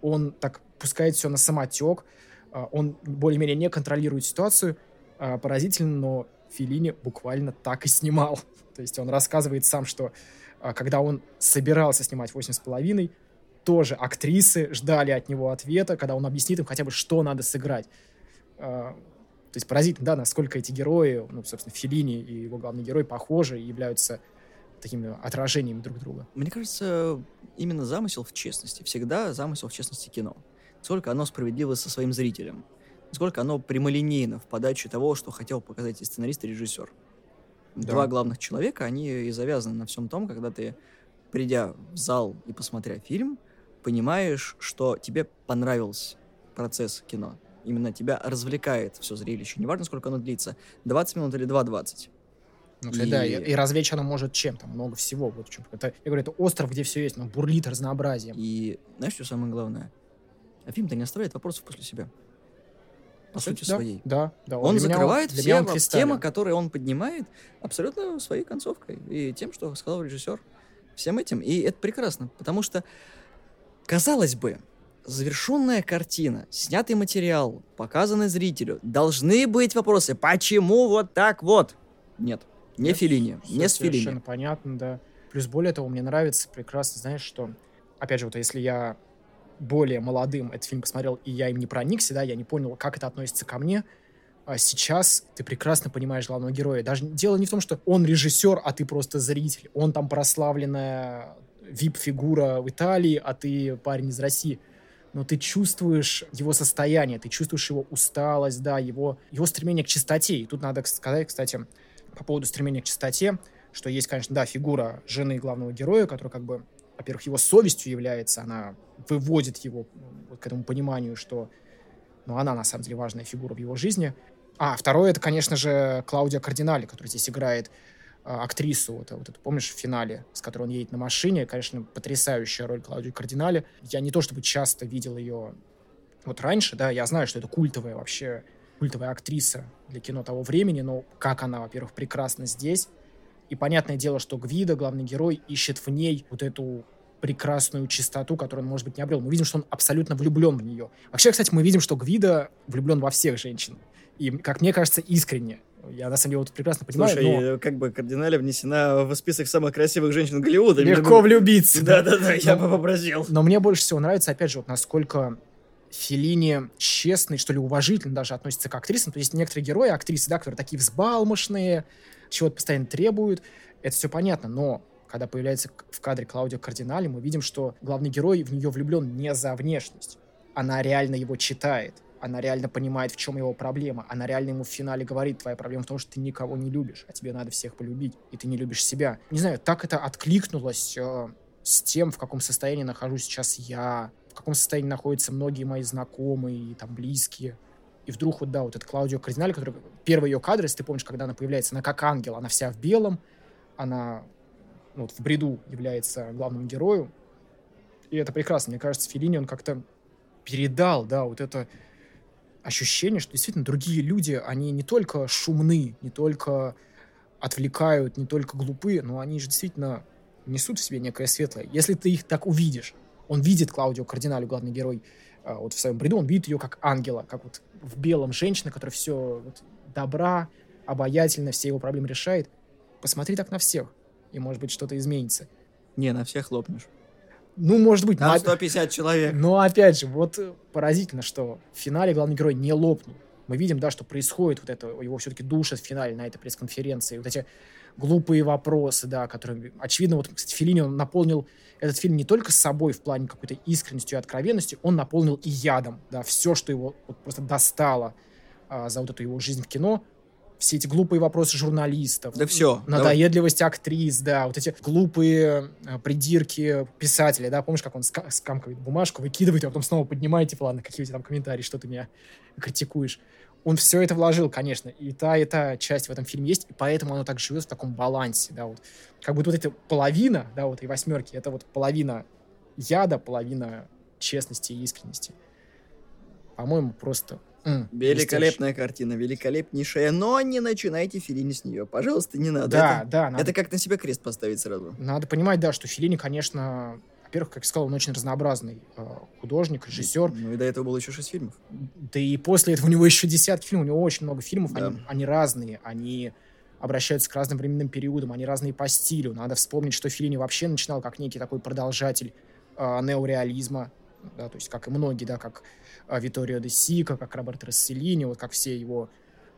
Он так пускает все на самотек. А, он более-менее не контролирует ситуацию. А, поразительно, но Филини буквально так и снимал. То есть он рассказывает сам, что а, когда он собирался снимать «Восемь с половиной», тоже актрисы ждали от него ответа, когда он объяснит им хотя бы, что надо сыграть. А, то есть поразительно, да, насколько эти герои, ну, собственно, Филини и его главный герой похожи и являются такими отражениями друг друга. Мне кажется, именно замысел в честности. Всегда замысел в честности кино. Сколько оно справедливо со своим зрителем. Сколько оно прямолинейно в подаче того, что хотел показать и сценарист, и режиссер. Да. Два главных человека, они и завязаны на всем том, когда ты, придя в зал и посмотря фильм, понимаешь, что тебе понравился процесс кино. Именно тебя развлекает все зрелище. Неважно, сколько оно длится. 20 минут или 2.20. Ну, и... Да, и, и развлечь оно может чем? Там много всего. Вот чем. Это, я говорю, это остров, где все есть, но бурлит разнообразием. И знаешь, что самое главное? А фильм-то не оставляет вопросов после себя. по сути да, своей. Да, да. Он меня закрывает для все меня он темы, которые он поднимает, абсолютно своей концовкой и тем, что сказал режиссер. Всем этим. И это прекрасно, потому что, казалось бы, завершенная картина, снятый материал, показанный зрителю, должны быть вопросы. Почему вот так вот? Нет, не Нет, Филини, не с совершенно Филини. понятно, да. Плюс более того, мне нравится прекрасно, знаешь, что, опять же, вот если я более молодым этот фильм посмотрел, и я им не проникся, да, я не понял, как это относится ко мне, а сейчас ты прекрасно понимаешь главного героя. Даже дело не в том, что он режиссер, а ты просто зритель. Он там прославленная вип-фигура в Италии, а ты парень из России. Но ты чувствуешь его состояние, ты чувствуешь его усталость, да, его, его стремление к чистоте. И тут надо сказать, кстати, по поводу стремления к чистоте, что есть, конечно, да, фигура жены главного героя, которая как бы, во-первых, его совестью является, она выводит его вот к этому пониманию, что ну, она на самом деле важная фигура в его жизни. А второе, это, конечно же, Клаудия Кардинали, которая здесь играет актрису, вот, вот эту, помнишь, в финале, с которой он едет на машине. Конечно, потрясающая роль Клаудии Кардинали. Я не то чтобы часто видел ее вот раньше, да, я знаю, что это культовая вообще, культовая актриса для кино того времени, но как она, во-первых, прекрасна здесь. И понятное дело, что Гвида, главный герой, ищет в ней вот эту прекрасную чистоту, которую он, может быть, не обрел. Мы видим, что он абсолютно влюблен в нее. Вообще, кстати, мы видим, что Гвида влюблен во всех женщин. И, как мне кажется, искренне. Я, на самом деле, вот прекрасно понимаю, Слушай, но э, как бы кардинально внесена в список самых красивых женщин Голливуда. легко влюбиться. Да-да-да, я бы попросил. Но мне больше всего нравится, опять же, вот насколько Филини честный, что ли, уважительно даже относится к актрисам. То есть некоторые герои, актрисы, да, которые такие взбалмошные, чего-то постоянно требуют, это все понятно, но когда появляется в кадре Клаудио Кардинали, мы видим, что главный герой в нее влюблен не за внешность. Она реально его читает. Она реально понимает, в чем его проблема. Она реально ему в финале говорит, твоя проблема в том, что ты никого не любишь, а тебе надо всех полюбить, и ты не любишь себя. Не знаю, так это откликнулось э, с тем, в каком состоянии нахожусь сейчас я, в каком состоянии находятся многие мои знакомые и там близкие. И вдруг вот, да, вот этот Клаудио Кардинали, который... Первый ее кадр, если ты помнишь, когда она появляется, она как ангел, она вся в белом, она ну, вот в бреду является главным героем. И это прекрасно. Мне кажется, Филини, он как-то передал, да, вот это ощущение, что действительно другие люди, они не только шумны, не только отвлекают, не только глупы, но они же действительно несут в себе некое светлое. Если ты их так увидишь, он видит Клаудио Кардиналю, главный герой, а, вот в своем бреду, он видит ее как ангела, как вот в белом женщина, которая все вот, добра, обаятельна, все его проблемы решает. Посмотри так на всех, и, может быть, что-то изменится. Не, на всех хлопнешь. Ну, может быть, Там но- 150 человек. но опять же, вот э, поразительно, что в финале главный герой не лопнул. Мы видим, да, что происходит вот это, его все-таки душат в финале на этой пресс-конференции. Вот эти глупые вопросы, да, которые, очевидно, вот, кстати, Филини, он наполнил этот фильм не только собой в плане какой-то искренностью и откровенностью, он наполнил и ядом, да, все, что его вот просто достало а, за вот эту его жизнь в кино, все эти глупые вопросы журналистов, Да все. надоедливость актрис, да, вот эти глупые э, придирки писателя, да, помнишь, как он ска- скамкивает бумажку, выкидывает, а потом снова поднимает, типа, ладно, какие у тебя там комментарии, что ты меня критикуешь. Он все это вложил, конечно, и та, и та часть в этом фильме есть, и поэтому оно так живет в таком балансе, да, вот. Как будто вот эта половина, да, вот и восьмерки, это вот половина яда, половина честности и искренности. По-моему, просто... Великолепная картина, великолепнейшая, но не начинайте Филини с нее. Пожалуйста, не надо. Да, это, да, надо это как на себя крест поставить сразу. Надо понимать, да, что Филини, конечно, во-первых, как я сказал, он очень разнообразный э, художник, режиссер. Ну и до этого было еще шесть фильмов. Да и после этого у него еще десятки фильмов, у него очень много фильмов, Да. они, они разные, они обращаются к разным временным периодам, они разные по стилю. Надо вспомнить, что Филини вообще начинал как некий такой продолжатель э, неореализма, да, то есть как и многие, да, как э, Виторио де Сика, как Роберт Расселини, вот как все его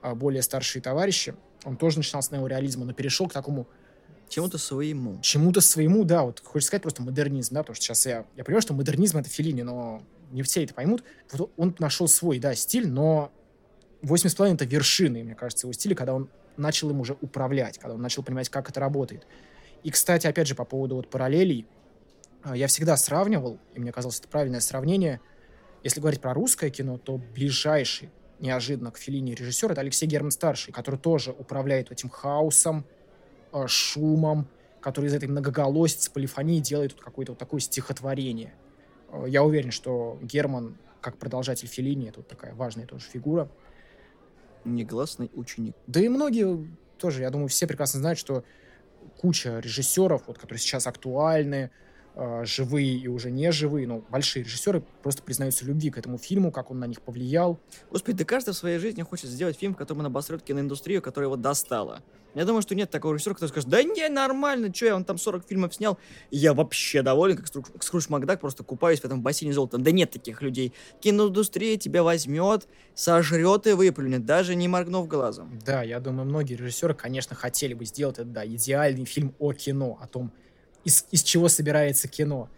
э, более старшие товарищи. Он тоже начинал с неореализма, но перешел к такому Чему-то своему. чему-то своему, да, вот хочешь сказать просто модернизм, да, потому что сейчас я, я понимаю, что модернизм это Филини, но не все это поймут. Вот он нашел свой, да, стиль, но 8,5 это вершины, мне кажется, его стиля, когда он начал им уже управлять, когда он начал понимать, как это работает. И, кстати, опять же, по поводу вот параллелей, а, я всегда сравнивал, и мне казалось, это правильное сравнение, если говорить про русское кино, то ближайший неожиданно к Филини режиссер это Алексей Герман-старший, который тоже управляет этим хаосом, э, шумом, который из этой многоголосицы, полифонии делает какое-то вот такое стихотворение. Э, Я уверен, что Герман как продолжатель Филини, это вот такая важная тоже фигура. Негласный ученик. Да и многие тоже, я думаю, все прекрасно знают, что куча режиссеров, вот, которые сейчас актуальны, живые и уже не живые, но большие режиссеры просто признаются любви к этому фильму, как он на них повлиял. Господи, да каждый в своей жизни хочет сделать фильм, в котором он обосрет киноиндустрию, которая его достала. Я думаю, что нет такого режиссера, который скажет, да не, нормально, что я, он там 40 фильмов снял, и я вообще доволен, как Скрудж, Скрудж Макдак, просто купаюсь в этом бассейне золота. Да нет таких людей. Киноиндустрия тебя возьмет, сожрет и выплюнет, даже не моргнув глазом. Да, я думаю, многие режиссеры, конечно, хотели бы сделать это, да, идеальный фильм о кино, о том, из, из чего собирается кино.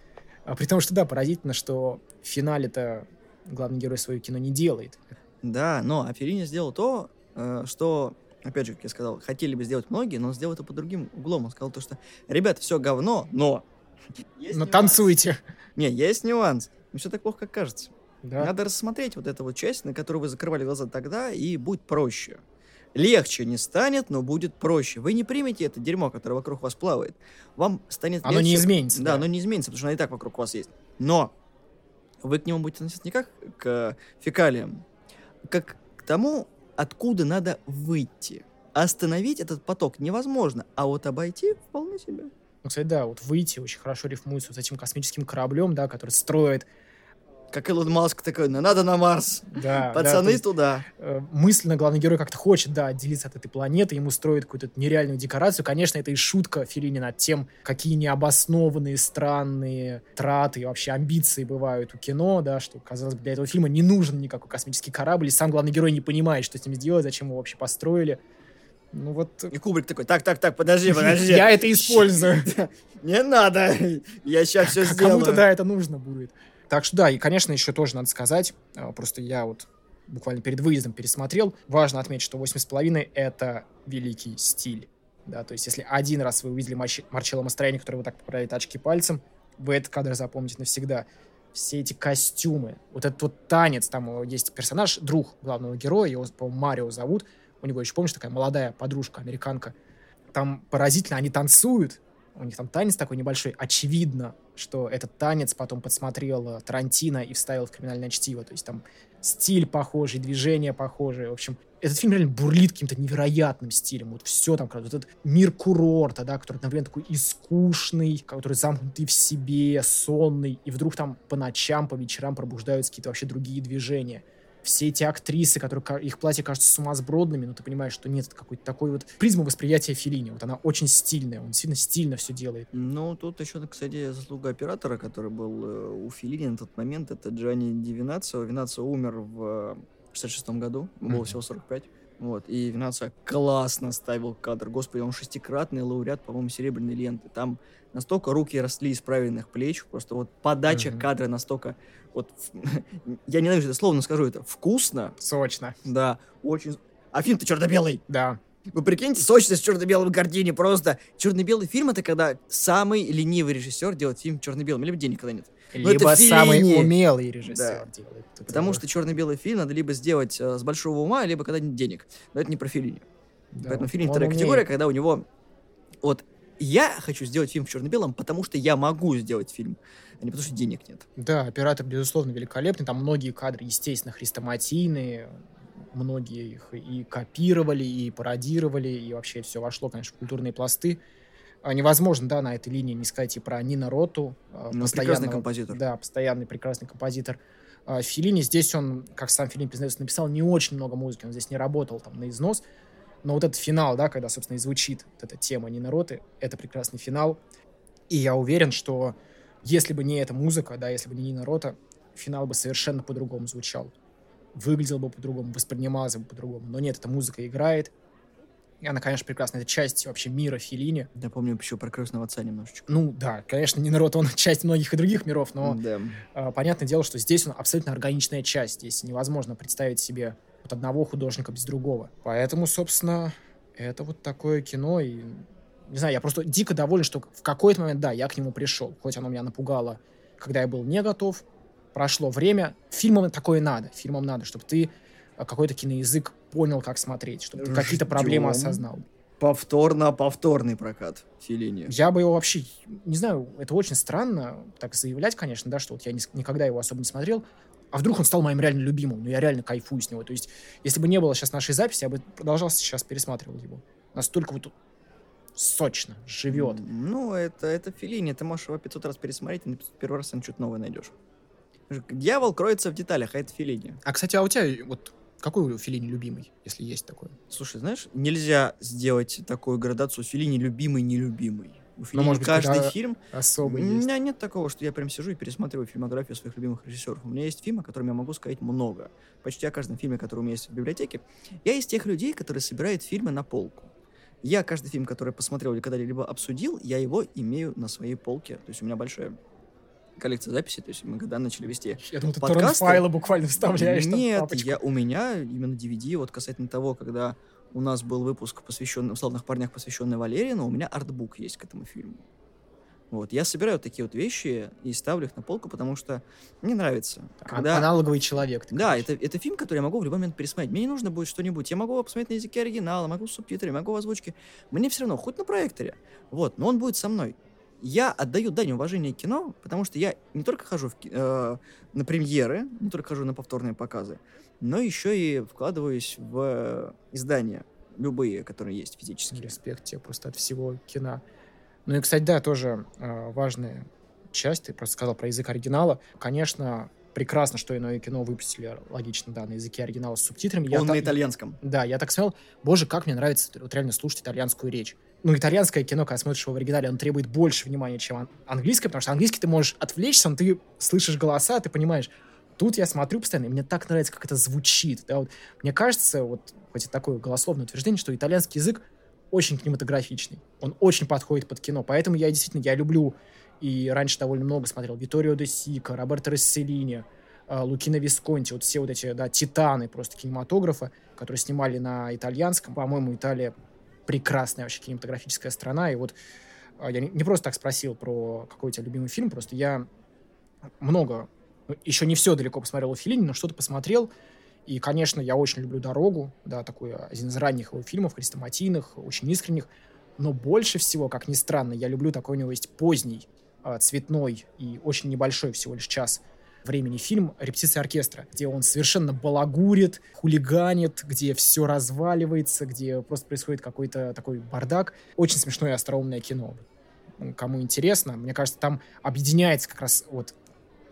А при том, что, да, поразительно, что в финале-то главный герой свое кино не делает. Да, но Аферини сделал то, э, что опять же, как я сказал, хотели бы сделать многие, но он сделал это по другим углом. Он сказал то, что, ребята, все говно, но... но танцуйте. Не, есть нюанс. Не все так плохо, как кажется. Да. Надо рассмотреть вот эту вот часть, на которую вы закрывали глаза тогда, и будет проще. Легче не станет, но будет проще. Вы не примете это дерьмо, которое вокруг вас плавает. Вам станет Оно легче. не изменится. Да, оно не изменится, потому что оно и так вокруг вас есть. Но вы к нему будете относиться не как к фекалиям, как к тому, откуда надо выйти. Остановить этот поток невозможно, а вот обойти вполне себе. Ну, кстати, да, вот выйти очень хорошо рифмуется вот с этим космическим кораблем, да, который строит. Как Илон Маск такой, ну надо на Марс. Да, Пацаны да, туда. Э, мысленно главный герой как-то хочет, да, отделиться от этой планеты, ему строит какую-то нереальную декорацию. Конечно, это и шутка Филини над тем, какие необоснованные, странные траты и вообще амбиции бывают у кино, да, что, казалось бы, для этого фильма не нужен никакой космический корабль, и сам главный герой не понимает, что с ним сделать, зачем его вообще построили. Ну вот... И Кубрик такой, так, так, так, подожди, подожди. Я это использую. Не надо, я сейчас все сделаю. Кому-то, да, это нужно будет. Так что да, и, конечно, еще тоже надо сказать, а, просто я вот буквально перед выездом пересмотрел, важно отметить, что 8,5 — это великий стиль. Да, то есть если один раз вы увидели Марч... Марчелло Мастрояни, который вот так поправляет очки пальцем, вы этот кадр запомните навсегда. Все эти костюмы, вот этот вот танец, там есть персонаж, друг главного героя, его, по-моему, Марио зовут, у него еще, помнишь, такая молодая подружка, американка. Там поразительно, они танцуют, у них там танец такой небольшой. Очевидно, что этот танец потом подсмотрел э, Тарантино и вставил в криминальное чтиво. То есть там стиль похожий, движение похожее. В общем, этот фильм реально бурлит каким-то невероятным стилем. Вот все там, вот этот мир курорта, да, который одновременно такой искушный, который замкнутый в себе, сонный, и вдруг там по ночам, по вечерам пробуждаются какие-то вообще другие движения все эти актрисы, которые их платья кажутся сумасбродными, но ты понимаешь, что нет, это какой-то такой вот призма восприятия Филини. Вот она очень стильная, он сильно стильно все делает. Ну, тут еще, кстати, заслуга оператора, который был э, у Филини на тот момент, это Джанни Дивинацио. Винацио умер в 66 году, ему было mm-hmm. всего 45. Вот, и Винацио классно ставил кадр. Господи, он шестикратный лауреат, по-моему, серебряной ленты. Там настолько руки росли из правильных плеч, просто вот подача mm-hmm. кадра настолько вот, я ненавижу это слово, но скажу это, вкусно. Сочно. Да, очень... А фильм-то черно-белый. Да. Вы прикиньте, сочность в черно-белом картине просто. Черно-белый фильм это когда самый ленивый режиссер делает фильм черно-белым, либо денег когда нет. Но либо самый умелый режиссер да. делает. Потому что черно-белый фильм надо либо сделать э, с большого ума, либо когда нет денег. Но это не про Филини. Да, Поэтому Филини вторая умеет. категория, когда у него вот я хочу сделать фильм в черно-белом, потому что я могу сделать фильм, а не потому что денег нет. Да, оператор, безусловно, великолепный. Там многие кадры, естественно, хрестоматийные. Многие их и копировали, и пародировали, и вообще все вошло, конечно, в культурные пласты. А невозможно, да, на этой линии не сказать и про Нина Роту. А, ну, прекрасный композитор. Да, постоянный прекрасный композитор. А, Филини здесь он, как сам Филин признается, написал не очень много музыки, он здесь не работал там на износ, но вот этот финал, да, когда, собственно, и звучит вот эта тема Нина Роты, это прекрасный финал. И я уверен, что если бы не эта музыка, да, если бы не Нина Рота, финал бы совершенно по-другому звучал. Выглядел бы по-другому, воспринимался бы по-другому. Но нет, эта музыка играет. Она, конечно, прекрасная. Это часть вообще мира Филини. Я помню еще про крестного отца немножечко. Ну да, конечно, Нина Рота, он часть многих и других миров, но да. э, понятное дело, что здесь он абсолютно органичная часть. Здесь невозможно представить себе от одного художника без другого. Поэтому, собственно, это вот такое кино, и не знаю, я просто дико доволен, что в какой-то момент, да, я к нему пришел, хоть оно меня напугало, когда я был не готов, прошло время, фильмам такое надо, фильмам надо, чтобы ты какой-то киноязык понял, как смотреть, чтобы ты какие-то проблемы осознал. Повторно-повторный прокат Филини. Я бы его вообще, не знаю, это очень странно так заявлять, конечно, да, что вот я никогда его особо не смотрел, а вдруг он стал моим реально любимым, ну я реально кайфую с него. То есть, если бы не было сейчас нашей записи, я бы продолжал сейчас пересматривать его. Настолько вот сочно живет. Ну, это, это Филини, ты можешь его 500 раз пересмотреть, и на 501 раз что-то новое найдешь. Дьявол кроется в деталях, а это Филини. А, кстати, а у тебя вот какой у Филини любимый, если есть такой? Слушай, знаешь, нельзя сделать такую градацию Филини любимый, нелюбимый. У Филини Ну, может быть, каждый фильм... Особый У есть. меня нет такого, что я прям сижу и пересматриваю фильмографию своих любимых режиссеров. У меня есть фильмы, о которых я могу сказать много. Почти о каждом фильме, который у меня есть в библиотеке. Я из тех людей, которые собирают фильмы на полку. Я каждый фильм, который посмотрел или когда-либо обсудил, я его имею на своей полке. То есть у меня большая коллекция записей. То есть мы когда начали вести Я думал, ты подкасты? торрент-файлы буквально вставляешь там Нет, папочку. я, у меня именно DVD, вот касательно того, когда у нас был выпуск, посвященный, в «Славных парнях», посвященный Валерину, у меня артбук есть к этому фильму. Вот, я собираю такие вот вещи и ставлю их на полку, потому что мне нравится. А- Когда... Аналоговый человек. Да, говоришь. это, это фильм, который я могу в любой момент пересмотреть. Мне не нужно будет что-нибудь. Я могу его посмотреть на языке оригинала, могу с субтитрами, могу в озвучке. Мне все равно, хоть на проекторе. Вот, но он будет со мной. Я отдаю дань уважения кино, потому что я не только хожу в э, на премьеры, не только хожу на повторные показы, но еще и вкладываюсь в издания, любые, которые есть физические. Респект тебе просто от всего кино. Ну и, кстати, да, тоже э, важная часть. Ты просто сказал про язык оригинала. Конечно, прекрасно, что иное кино выпустили, логично, да, на языке оригинала с субтитрами. Я Он та- на итальянском. Да, я так смотрел, боже, как мне нравится вот реально слушать итальянскую речь. Ну, итальянское кино, когда смотришь его в оригинале, оно требует больше внимания, чем ан- английское, потому что английский ты можешь отвлечься, но ты слышишь голоса, ты понимаешь. Тут я смотрю постоянно, и мне так нравится, как это звучит. Да, вот. Мне кажется, вот хоть и такое голословное утверждение, что итальянский язык очень кинематографичный. Он очень подходит под кино. Поэтому я действительно, я люблю и раньше довольно много смотрел Виторио де Сика, Роберто Расселини, э, Лукино Висконти, вот все вот эти, да, титаны просто кинематографа, которые снимали на итальянском. По-моему, Италия прекрасная вообще кинематографическая страна. И вот э, я не, просто так спросил про какой у тебя любимый фильм, просто я много, ну, еще не все далеко посмотрел у Филини, но что-то посмотрел. И, конечно, я очень люблю «Дорогу», да, такой один из ранних его фильмов, хрестоматийных, очень искренних. Но больше всего, как ни странно, я люблю такой у него есть поздний, а, цветной и очень небольшой всего лишь час времени фильм «Репетиция оркестра», где он совершенно балагурит, хулиганит, где все разваливается, где просто происходит какой-то такой бардак. Очень смешное и остроумное кино. Ну, Кому интересно, мне кажется, там объединяется как раз вот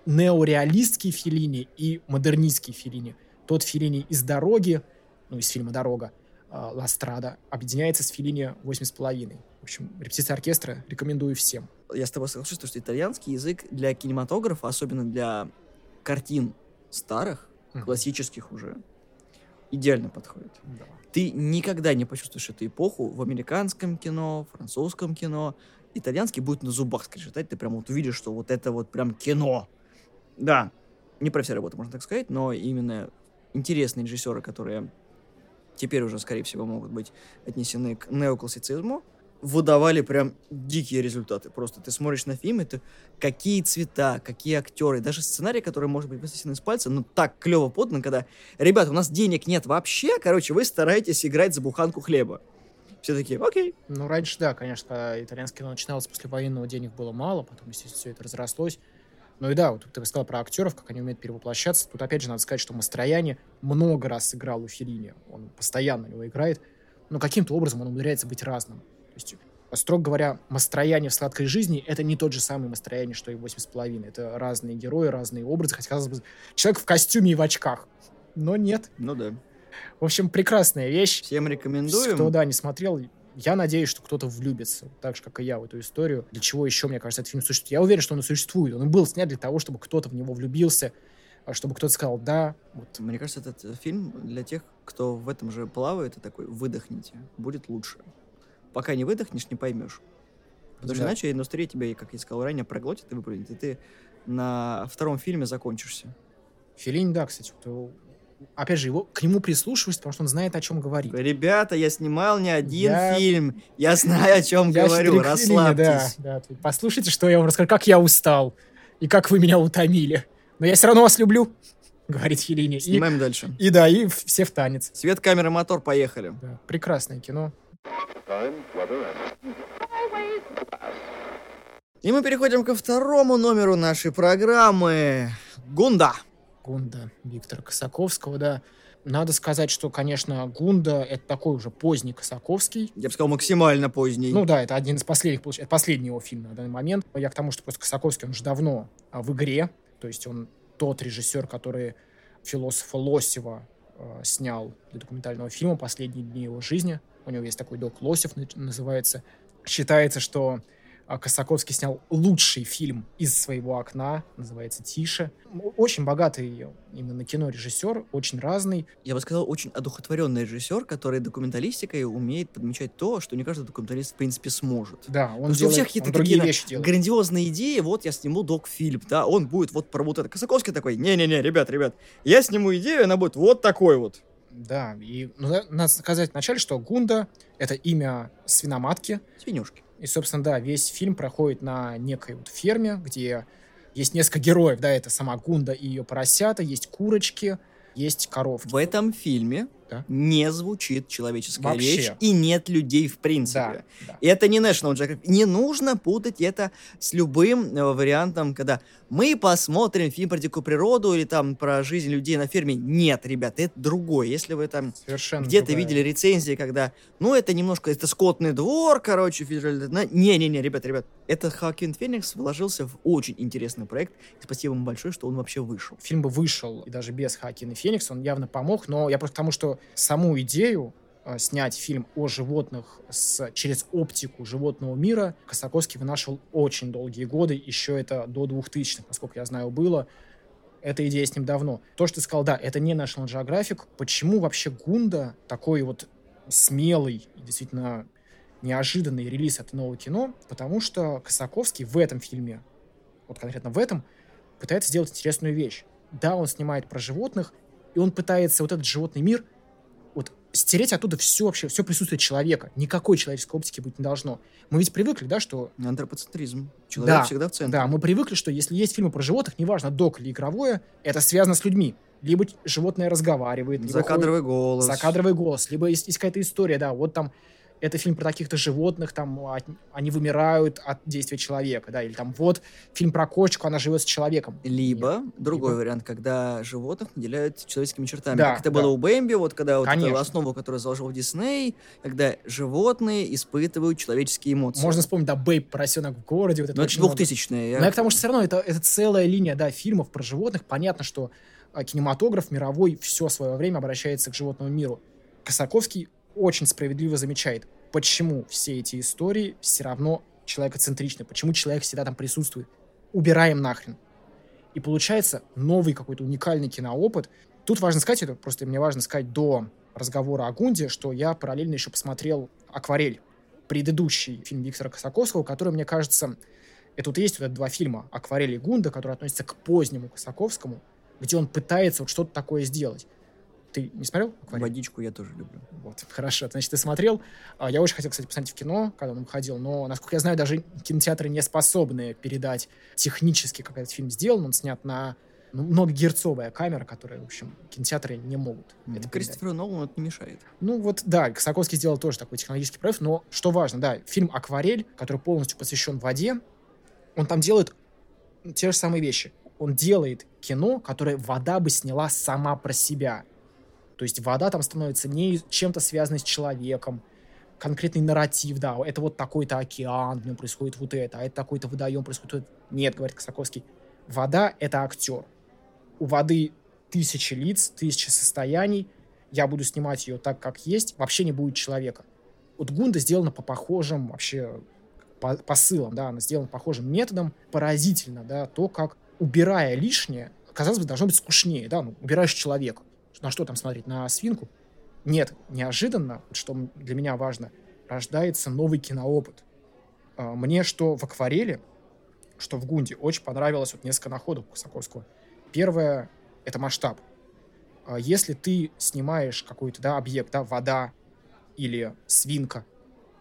неореалистский Филини и модернистский Филини. Тот Филини из «Дороги», ну, из фильма «Дорога», а, «Ла Страда», объединяется с Филини «Восемь с половиной». В общем, «Репетиция оркестра» рекомендую всем. Я с тобой соглашусь, что итальянский язык для кинематографа, особенно для картин старых, классических уже, идеально подходит. Да. Ты никогда не почувствуешь эту эпоху в американском кино, французском кино. Итальянский будет на зубах скрежетать, ты прям вот увидишь, что вот это вот прям кино. Да, не про все работы, можно так сказать, но именно интересные режиссеры, которые теперь уже, скорее всего, могут быть отнесены к неоклассицизму, выдавали прям дикие результаты. Просто ты смотришь на фильм, и ты какие цвета, какие актеры, даже сценарий, который может быть высосен из пальца, но так клево подан, когда, ребята, у нас денег нет вообще, короче, вы стараетесь играть за буханку хлеба. Все такие, окей. Ну, раньше, да, конечно, когда итальянское кино начиналось после военного, денег было мало, потом, естественно, все это разрослось. Ну и да, вот ты сказал про актеров, как они умеют перевоплощаться. Тут, опять же, надо сказать, что Мастрояне много раз сыграл у Филини. Он постоянно его играет. Но каким-то образом он умудряется быть разным. То есть, строго говоря, Мастрояне в «Сладкой жизни» — это не тот же самый Мастрояне, что и «Восемь с половиной». Это разные герои, разные образы. Хотя, казалось бы, человек в костюме и в очках. Но нет. Ну да. В общем, прекрасная вещь. Всем рекомендуем. Кто, да, не смотрел, я надеюсь, что кто-то влюбится, так же, как и я, в эту историю. Для чего еще, мне кажется, этот фильм существует? Я уверен, что он существует. Он был снят для того, чтобы кто-то в него влюбился, а чтобы кто-то сказал «да». Вот. Мне кажется, этот э, фильм для тех, кто в этом же плавает, и такой, выдохните, будет лучше. Пока не выдохнешь, не поймешь. Потому что Да. иначе индустрия тебя, как я сказал ранее, проглотит и выплюнет, и ты на втором фильме закончишься. Филин, да, кстати, опять же, его, к нему прислушиваюсь, потому что он знает, о чем говорит. Ребята, я снимал не один Я- фильм, я знаю, о чем Я говорю, да, расслабьтесь. да. Ты Послушайте, что я вам расскажу, как я устал и как вы меня утомили. Но я все равно вас люблю, говорит Филини. И, Снимаем дальше. и да, и все в танец. Свет, камера, мотор, поехали. Да, прекрасное кино. И мы переходим ко второму номеру нашей программы. Гунда. Гунда Виктора Косаковского, да. Надо сказать, что, конечно, Гунда — это такой уже поздний Косаковский. Я бы сказал, максимально поздний. Ну да, это один из последних, это последний его фильм на данный момент. Я к тому, что просто Косаковский, он уже давно а, в игре, то есть он тот режиссер, который философа Лосева э, снял для документального фильма «Последние дни его жизни». У него есть такой док Лосев на- называется. Считается, что а, Косаковский снял лучший фильм из своего окна, называется «Тише». Очень богатый именно кино режиссер, очень разный. Я бы сказал, очень одухотворенный режиссер, который документалистикой умеет подмечать то, что не каждый документалист, в принципе, сможет. Да, он есть у делает, всех другие такие вещи делает. Грандиозные идеи, вот я сниму док-фильм, да, он будет вот про вот это. Косаковский такой, не-не-не, ребят, ребят, я сниму идею, она будет вот такой вот. Да, и ну, надо сказать вначале, что Гунда — это имя свиноматки. Свинюшки. И, собственно, да, весь фильм проходит на некой вот ферме, где есть несколько героев, да, это сама Гунда и ее поросята, есть курочки, есть коровки. В этом фильме Да. не звучит человеческая Вообще. речь и нет людей в принципе. Да, да. И это не National Geographic. Не нужно путать это с любым э, вариантом, когда мы посмотрим фильм про дикую природу или там про жизнь людей на ферме. Нет, ребята, это другое. Если вы там где-то видели рецензии, когда, ну, это немножко, это скотный двор, короче, Не-не-не, ребят, ребят, это Хакин Феникс вложился в очень интересный проект. И спасибо ему большое, что он вообще вышел. Фильм бы вышел, и даже без Хакина Феникс, он явно помог, но я просто к тому, что саму идею э, снять фильм о животных с, через оптику животного мира Косаковский вынашивал очень долгие годы, еще это до 2000-х, насколько я знаю, было. Эта идея с ним давно. То, что ты сказал, да, это не National Geographic. Почему вообще Гунда такой вот смелый действительно неожиданный релиз от нового кино? Потому что Косаковский в этом фильме, вот конкретно в этом, пытается сделать интересную вещь. Да, он снимает про животных, и он пытается вот этот животный мир стереть оттуда все вообще, все присутствие человека. Никакой человеческой оптики быть не должно. Мы ведь привыкли, да, что... Антропоцентризм. Человек Да, всегда в центре. Да, мы привыкли, что если есть фильмы про животных, неважно, док или игровое, это связано с людьми. Либо животное разговаривает, Закадровый голос. закадровый голос, либо есть, есть какая-то история, да, вот там это фильм про таких-то животных, там от- они вымирают от действия человека, да, или там вот фильм про кошечку, она живет с человеком. Либо другой Либо- вариант, когда животных наделяют человеческими чертами. Да, как это да. было у Бэмби, вот когда вот эту основу, которую заложил Дисней, когда животные испытывают человеческие эмоции. Можно вспомнить, да, Бэйб, поросенок в городе, вот это Но это очень много. 2000-е. я- Но я к тому, что все равно это, это целая линия, да, фильмов про животных. Понятно, что а, кинематограф мировой все свое время обращается к животному миру. Косаковский очень справедливо замечает, почему все эти истории все равно человекоцентричны, почему человек всегда там присутствует. Убираем нахрен. И получается новый какой-то уникальный киноопыт. Тут важно сказать, это просто мне важно сказать до разговора о Гунде, что я параллельно еще посмотрел «Акварель», предыдущий фильм Виктора Косаковского, который, мне кажется, это вот есть вот это два фильма «Акварель» и «Гунда», которые относятся к позднему Косаковскому, где он пытается вот что-то такое сделать. Ты не смотрел «Акварель»? Водичку я тоже люблю. Вот, хорошо. Значит, ты смотрел. А, Я очень хотел, кстати, посмотреть в кино, когда он выходил, но, насколько я знаю, даже кинотеатры не способны передать технически, как этот фильм сделан. Он снят на ну, многогерцовая камера, которая, в общем, кинотеатры не могут это передать. Кристоферу Нолану это не мешает. Ну вот, да, Косаковский сделал тоже такой технологический проект, но что важно, да, фильм «Акварель», который полностью посвящен воде, он там делает те же самые вещи. Он делает кино, которое вода бы сняла сама про себя. То есть вода там становится не чем-то связанной с человеком, конкретный нарратив, да, это вот такой-то океан, в нем происходит вот это, а это такой-то водоем происходит вот это. Нет, говорит Косаковский, вода — это актер. У воды тысячи лиц, тысячи состояний, я буду снимать ее так, как есть, вообще не будет человека. Вот Гунда сделана по похожим вообще по- посылам, да, она сделана похожим методом, поразительно, да, то, как, убирая лишнее, казалось бы, должно быть скучнее, да, ну, убираешь человека. На что там смотреть? На свинку? Нет, неожиданно, что для меня важно, рождается новый киноопыт. А, Мне что в «Акварели», что в «Гунде» очень понравилось вот несколько находок Косаковского. Первое — это масштаб. А Если ты снимаешь какой-то да, объект, да, вода или свинка,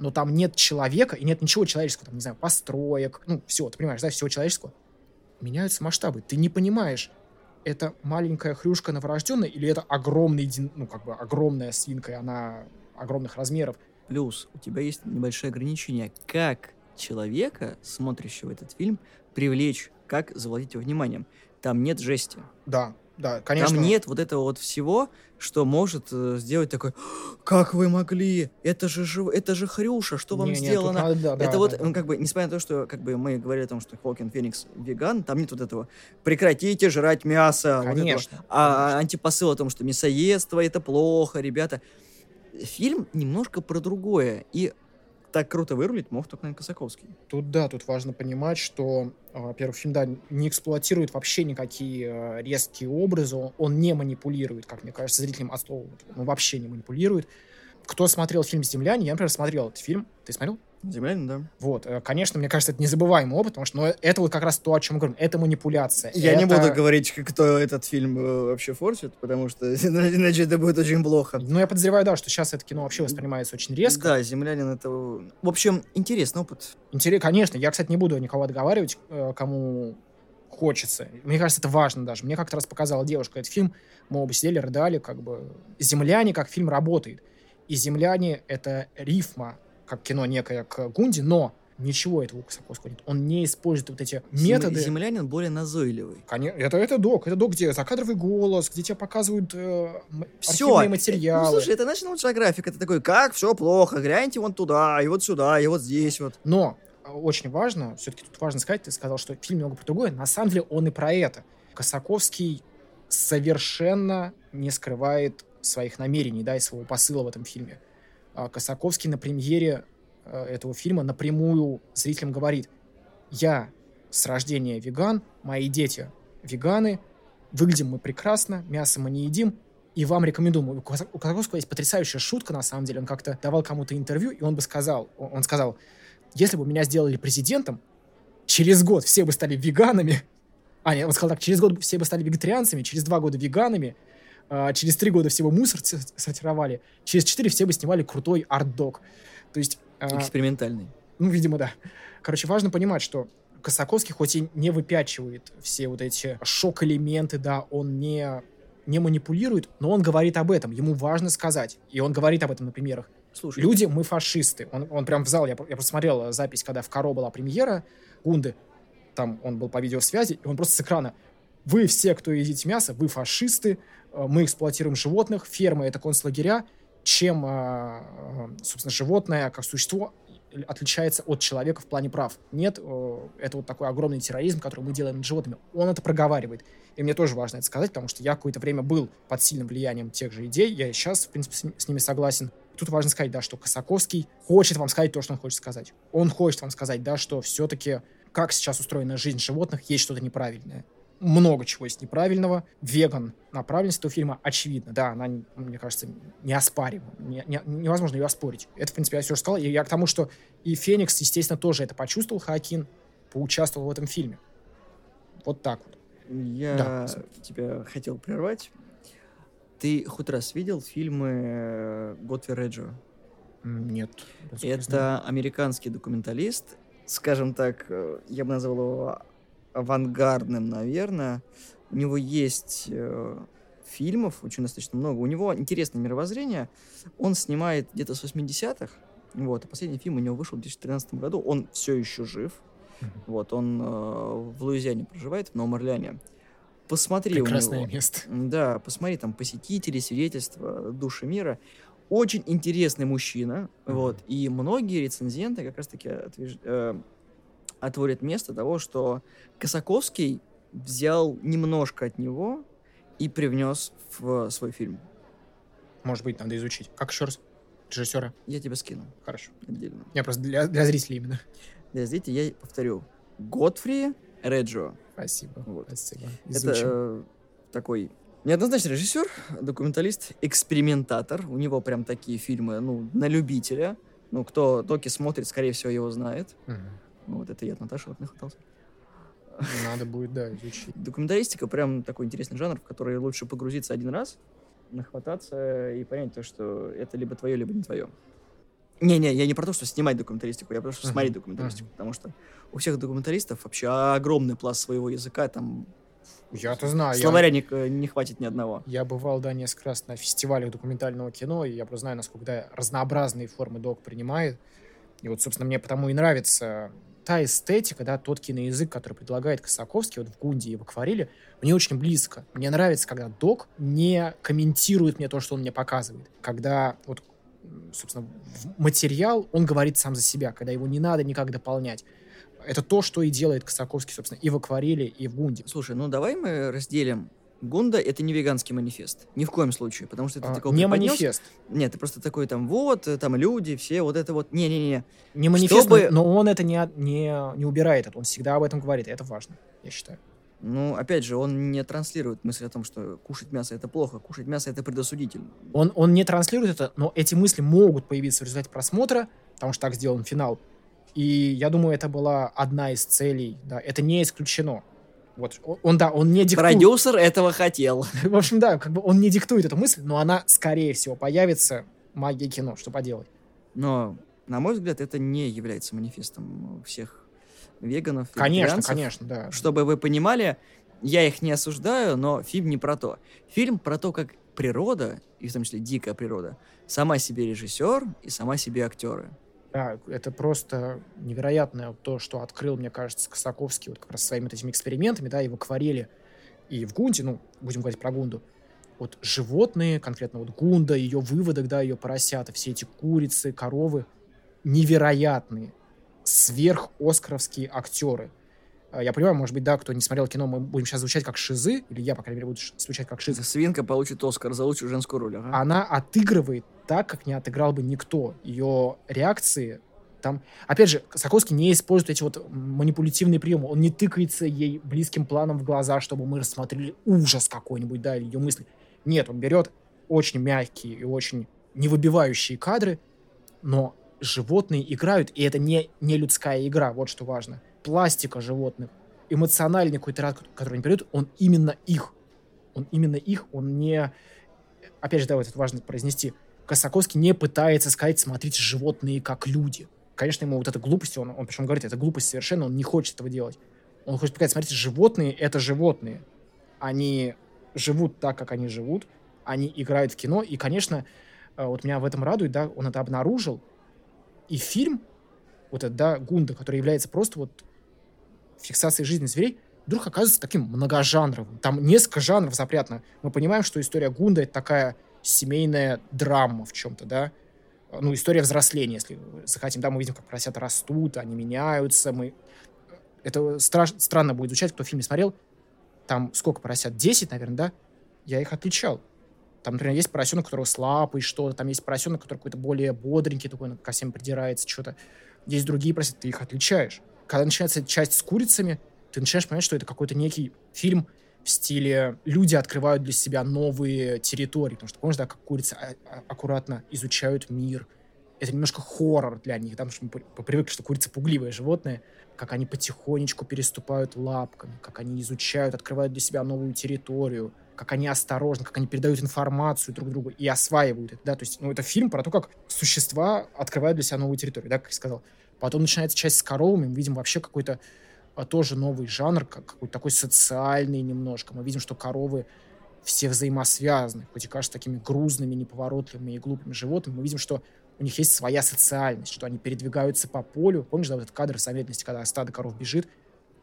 но там нет человека и нет ничего человеческого, там, не знаю, построек, ну, все, ты понимаешь, да, всего человеческого, меняются масштабы. Ты не понимаешь, это маленькая хрюшка новорожденная или это огромный, ну, как бы огромная свинка, и она огромных размеров. Плюс у тебя есть небольшое ограничение. Как человека, смотрящего этот фильм, привлечь, как завладеть его вниманием. Там нет жести. Да, Да, конечно. Там нет вот этого вот всего, что может э, сделать такой, как вы могли, это же жив... это же Хрюша, что вам Не, сделано? надо- да, да, это вот, да, да. ну, как бы, несмотря на то, что, как бы, мы говорили о том, что Хоукин Феникс веган, там нет вот этого, прекратите жрать мясо, вот. Конечно. а антипосыл о том, что мясоедство это плохо, ребята. Фильм немножко про другое, и так круто вырулить мог только наверное, Косаковский. Тут да, тут важно понимать, что, э, во-первых, фильм да, не эксплуатирует вообще никакие э, резкие образы, он, не манипулирует, как мне кажется, зрителям от слова. Он вообще не манипулирует. Кто смотрел фильм «Земляне», я, например, смотрел этот фильм. Ты смотрел? Землянин, да. Вот, э, конечно, мне кажется, это незабываемый опыт, потому что ну, это вот как раз то, о чем мы говорим. Это манипуляция. Я не Это- буду говорить, кто этот фильм э, вообще форсит, потому что иначе это будет очень плохо. Ну, я подозреваю, да, что сейчас это кино вообще воспринимается очень резко. Да, землянин это... В общем, интересный опыт. Интересно, конечно. Я, кстати, не буду никого отговаривать, э, кому хочется. Мне кажется, это важно даже. Мне как-то раз показала девушка этот фильм. Мы оба сидели, рыдали, как бы... «Земляне» как фильм работает. И «Земляне» — это рифма, как кино некое к Гунди, но ничего этого у Косаковского нет. Он не использует вот эти методы. Землянин более назойливый. Коне- Это, это док, это док, где закадровый голос, где тебе показывают э, Все. материалы. Ну, слушай, это National Geographic, это такой, как все плохо, гляньте вон туда, и вот сюда, и вот здесь вот. Но э, очень важно, все-таки тут важно сказать, ты сказал, что фильм немного про другое. На самом деле он и про это. Косаковский совершенно не скрывает своих намерений, да, и своего посыла в этом фильме. А Косаковский на премьере э, этого фильма напрямую зрителям говорит, я с рождения веган, мои дети веганы, выглядим мы прекрасно, мясо мы не едим, и вам рекомендуем. У Коса- у Косаковского есть потрясающая шутка, на самом деле. Он как-то давал кому-то интервью, и он бы сказал, он сказал, если бы меня сделали президентом, через год все бы стали веганами. А, нет, он сказал так, через год все бы стали вегетарианцами, через два года веганами, а, через три года все бы мусор сортировали, через четыре все бы снимали крутой арт-дог. То есть, а, Экспериментальный. ну, видимо, да. Короче, важно понимать, что Косаковский хоть и не выпячивает все вот эти шок-элементы, да, он не, не манипулирует, но он говорит об этом, ему важно сказать. И он говорит об этом на примерах. Слушай, Люди, мы фашисты. Он, он прям в зал, я, я просто смотрел э, запись, когда в Каро была премьера Гунды, там он был по видеосвязи, и он просто с экрана вы все, кто едите мясо, вы фашисты, мы эксплуатируем животных, фермы — это концлагеря, чем, э, э, собственно, животное как существо отличается от человека в плане прав. Нет, э, это вот такой огромный терроризм, который мы делаем над животными. Он это проговаривает. И мне тоже важно это сказать, потому что я какое-то время был под сильным влиянием тех же идей, я сейчас, в принципе, с ними согласен. Тут важно сказать, да, что Косаковский хочет вам сказать то, что он хочет сказать. Он хочет вам сказать, да, что все-таки, как сейчас устроена жизнь животных, есть что-то неправильное много чего есть неправильного. Веган направленность этого фильма очевидно. Да, она, мне кажется, неоспорима. Не- не- невозможно ее оспорить. Это, в принципе, я все сказал. И я к тому, что и Феникс, естественно, тоже это почувствовал, Хакин, поучаствовал в этом фильме. Вот так вот. я Да. тебя хотел прервать. Ты хоть раз видел фильмы э, Готфри Реджио? М, Нет. Это американский документалист, скажем так, э, я бы назвал его авангардным, наверное. У него есть э, фильмов, очень достаточно много. У него интересное мировоззрение. Он снимает где-то с 80-х. Вот, а последний фильм у него вышел в 2013 году. Он все еще жив. Вот, он э, в Луизиане проживает, в Новом Орлеане. Посмотри у Прекрасное него. место. Да, посмотри, там посетители, свидетельства, души мира. Очень интересный мужчина, Мгм. вот, и многие рецензенты как раз-таки отвеж- э, отводят место того, что Косаковский взял немножко от него и привнес в свой фильм. Может быть, надо изучить. Как еще раз? Режиссера? Я тебя скину Хорошо. отдельно. Я просто для, для зрителей именно. Для зрителей я повторю. Готфри Реджио. Спасибо. Вот. Спасибо. Это Изучим. э, такой неоднозначный режиссер, документалист, экспериментатор. У него прям такие фильмы, ну, на любителя. Ну, кто Токи смотрит, скорее всего, его знает. Мгм. Ну, вот это я от Наташи вот нахватался. Надо будет, да, изучить. Документалистика прям такой интересный жанр, в который лучше погрузиться один раз, нахвататься и понять то, что это либо твое, либо не твое. Не-не, я не про то, что снимать документалистику, я про то, что Мгм, смотреть документалистику, потому что у всех документалистов вообще огромный пласт своего языка, там Я-то знаю. я- словаря не, не хватит ни одного. Я бывал, да, несколько раз на фестивалях документального кино, и я просто знаю, насколько да, разнообразные формы док принимает. И вот, собственно, мне потому и нравится та эстетика, да, тот киноязык, который предлагает Косаковский вот в Гунде и в Аквареле, мне очень близко. Мне нравится, когда док не комментирует мне то, что он мне показывает. Когда вот, собственно, материал, он говорит сам за себя, когда его не надо никак дополнять. Это то, что и делает Косаковский, собственно, и в Аквареле, и в Гунде. Слушай, ну давай мы разделим Гунда — это не веганский манифест. Ни в коем случае, потому что ты А, такой не преподнес. манифест. Нет, ты просто такой там, вот, э, там люди, все, вот это вот. Не-не-не. Не манифест, Чтобы- но он это не, не, не убирает. Это. Он всегда об этом говорит, и это важно, я считаю. Ну, опять же, он не транслирует мысль о том, что кушать мясо — это плохо, кушать мясо — это предосудительно. Он, он не транслирует это, но эти мысли могут появиться в результате просмотра, потому что так сделан финал. И я думаю, это была одна из целей. Да, это не исключено. Вот он, да, он не диктует. Продюсер этого хотел. В общем, да, как бы он не диктует эту мысль, но она, скорее всего, появится магия кино, что поделать. Но, на мой взгляд, это не является манифестом всех веганов. Конечно, конечно, да. Чтобы вы понимали, я их не осуждаю, но фильм не про то. Фильм про то, как природа, и в том числе дикая природа, сама себе режиссер и сама себе актеры. Да, это просто невероятное то, что открыл, мне кажется, Косаковский вот как раз своими этими экспериментами, да, и в акварели, и в Гунде, ну, будем говорить про Гунду. Вот животные, конкретно вот Гунда, ее выводок, да, ее поросята, все эти курицы, коровы, невероятные, сверх-оскаровские актеры. А, Я понимаю, может быть, да, кто не смотрел кино, мы будем сейчас звучать как шизы, или я, по крайней мере, буду звучать как шизы. Свинка получит Оскар за лучшую женскую роль. ага. Она отыгрывает так, как не отыграл бы никто. Ее реакции там... Опять же, Соколский не использует эти вот манипулятивные приемы. Он не тыкается ей близким планом в глаза, чтобы мы рассмотрели ужас какой-нибудь, да, или ее мысли. Нет, он берет очень мягкие и очень невыбивающие кадры, но животные играют, и это не, не людская игра, вот что важно. Пластика животных, эмоциональный какой-то ряд, который они передают, он именно их. Он именно их, он не... Опять же, да, вот это важно произнести. Косаковский не пытается сказать, смотрите, животные как люди. Конечно, ему вот эта глупость, он, он причем говорит, это глупость совершенно, он не хочет этого делать. Он хочет показать, смотрите, животные — это животные. Они живут так, как они живут, они играют в кино, и, конечно, э, вот меня в этом радует, да, он это обнаружил, и фильм, вот этот, да, Гунда, который является просто вот фиксацией жизни зверей, вдруг оказывается таким многожанровым. Там несколько жанров запрятано. Мы понимаем, что история Гунда — это такая семейная драма в чем-то, да, ну, история взросления, если захотим, да, мы видим, как поросята растут, они меняются, мы... Это страш... странно будет звучать, кто фильм не смотрел. Там сколько поросят? 10, наверное, да? Я их отличал. Там, например, есть поросенок, у которого с лапой что-то, там есть поросенок, который какой-то более бодренький, такой, ко всем придирается, что-то. Есть другие поросята, ты их отличаешь. Когда начинается часть с курицами, ты начинаешь понимать, что это какой-то некий фильм в стиле люди открывают для себя новые территории. Потому что, помнишь, да, как курицы а- а- аккуратно изучают мир. Это немножко хоррор для них, потому что мы при- привыкли, что курица пугливое животное, как они потихонечку переступают лапками, как они изучают, открывают для себя новую территорию, как они осторожны, как они передают информацию друг другу и осваивают это, да, то есть, ну, это фильм про то, как существа открывают для себя новую территорию, да, как я сказал. Потом начинается часть с коровами, мы видим вообще какой-то а, тоже новый жанр, как какой-то такой социальный немножко. Мы видим, что коровы все взаимосвязаны, хоть и кажутся такими грузными, неповоротливыми и глупыми животными, мы видим, что у них есть своя социальность, что они передвигаются по полю. Помнишь, да, вот этот кадр самедности, когда стадо коров бежит,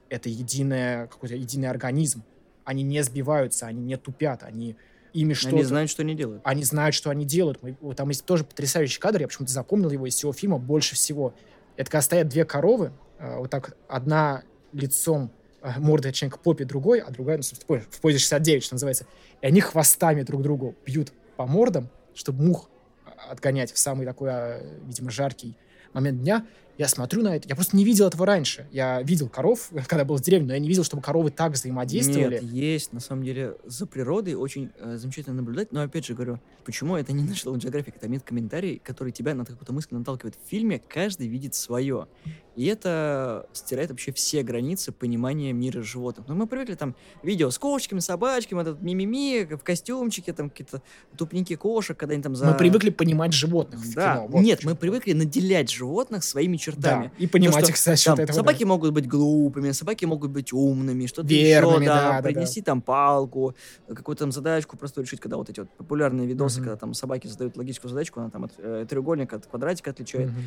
это единое, какой-то единый организм. Они не сбиваются, они не тупят, они ими что-то... Они знают, что они делают. Они знают, что они делают. Мы- там есть тоже потрясающий кадр, я почему-то запомнил его из всего фильма больше всего. Это когда стоят две коровы, э, вот так одна лицом э, мордой точнее, к попе другой, а другая, ну, собственно, в позе 69, что называется. И они хвостами друг другу бьют по мордам, чтобы мух а, отгонять в самый такой, а, видимо, жаркий момент дня. Я смотрю на это, я просто не видел этого раньше. Я видел коров, когда был в деревне, но я не видел, чтобы коровы так взаимодействовали. Нет, есть, на самом деле, за природой очень э, замечательно наблюдать, но опять же говорю, почему это не National Geographic, это имеет комментарий, который тебя на какую-то мысль наталкивает. В фильме каждый видит свое. И это стирает вообще все границы понимания мира животных. Ну, мы привыкли там видео с кошечками, собачками, этот мимими в костюмчике, там какие-то тупники кошек, когда они там за... Мы привыкли понимать животных в Да, кино. вот нет, мы привыкли наделять животных своими чертами. Да, и понимать То, их за счет Там этого. собаки могут быть глупыми, собаки могут быть умными, что-то еще, да, да, да, да. принести там палку, какую-то там задачку просто решить, когда вот эти вот популярные видосы, Мгм. когда там собаки задают логическую задачку, она там от э, треугольника от квадратика отличает. Мгм.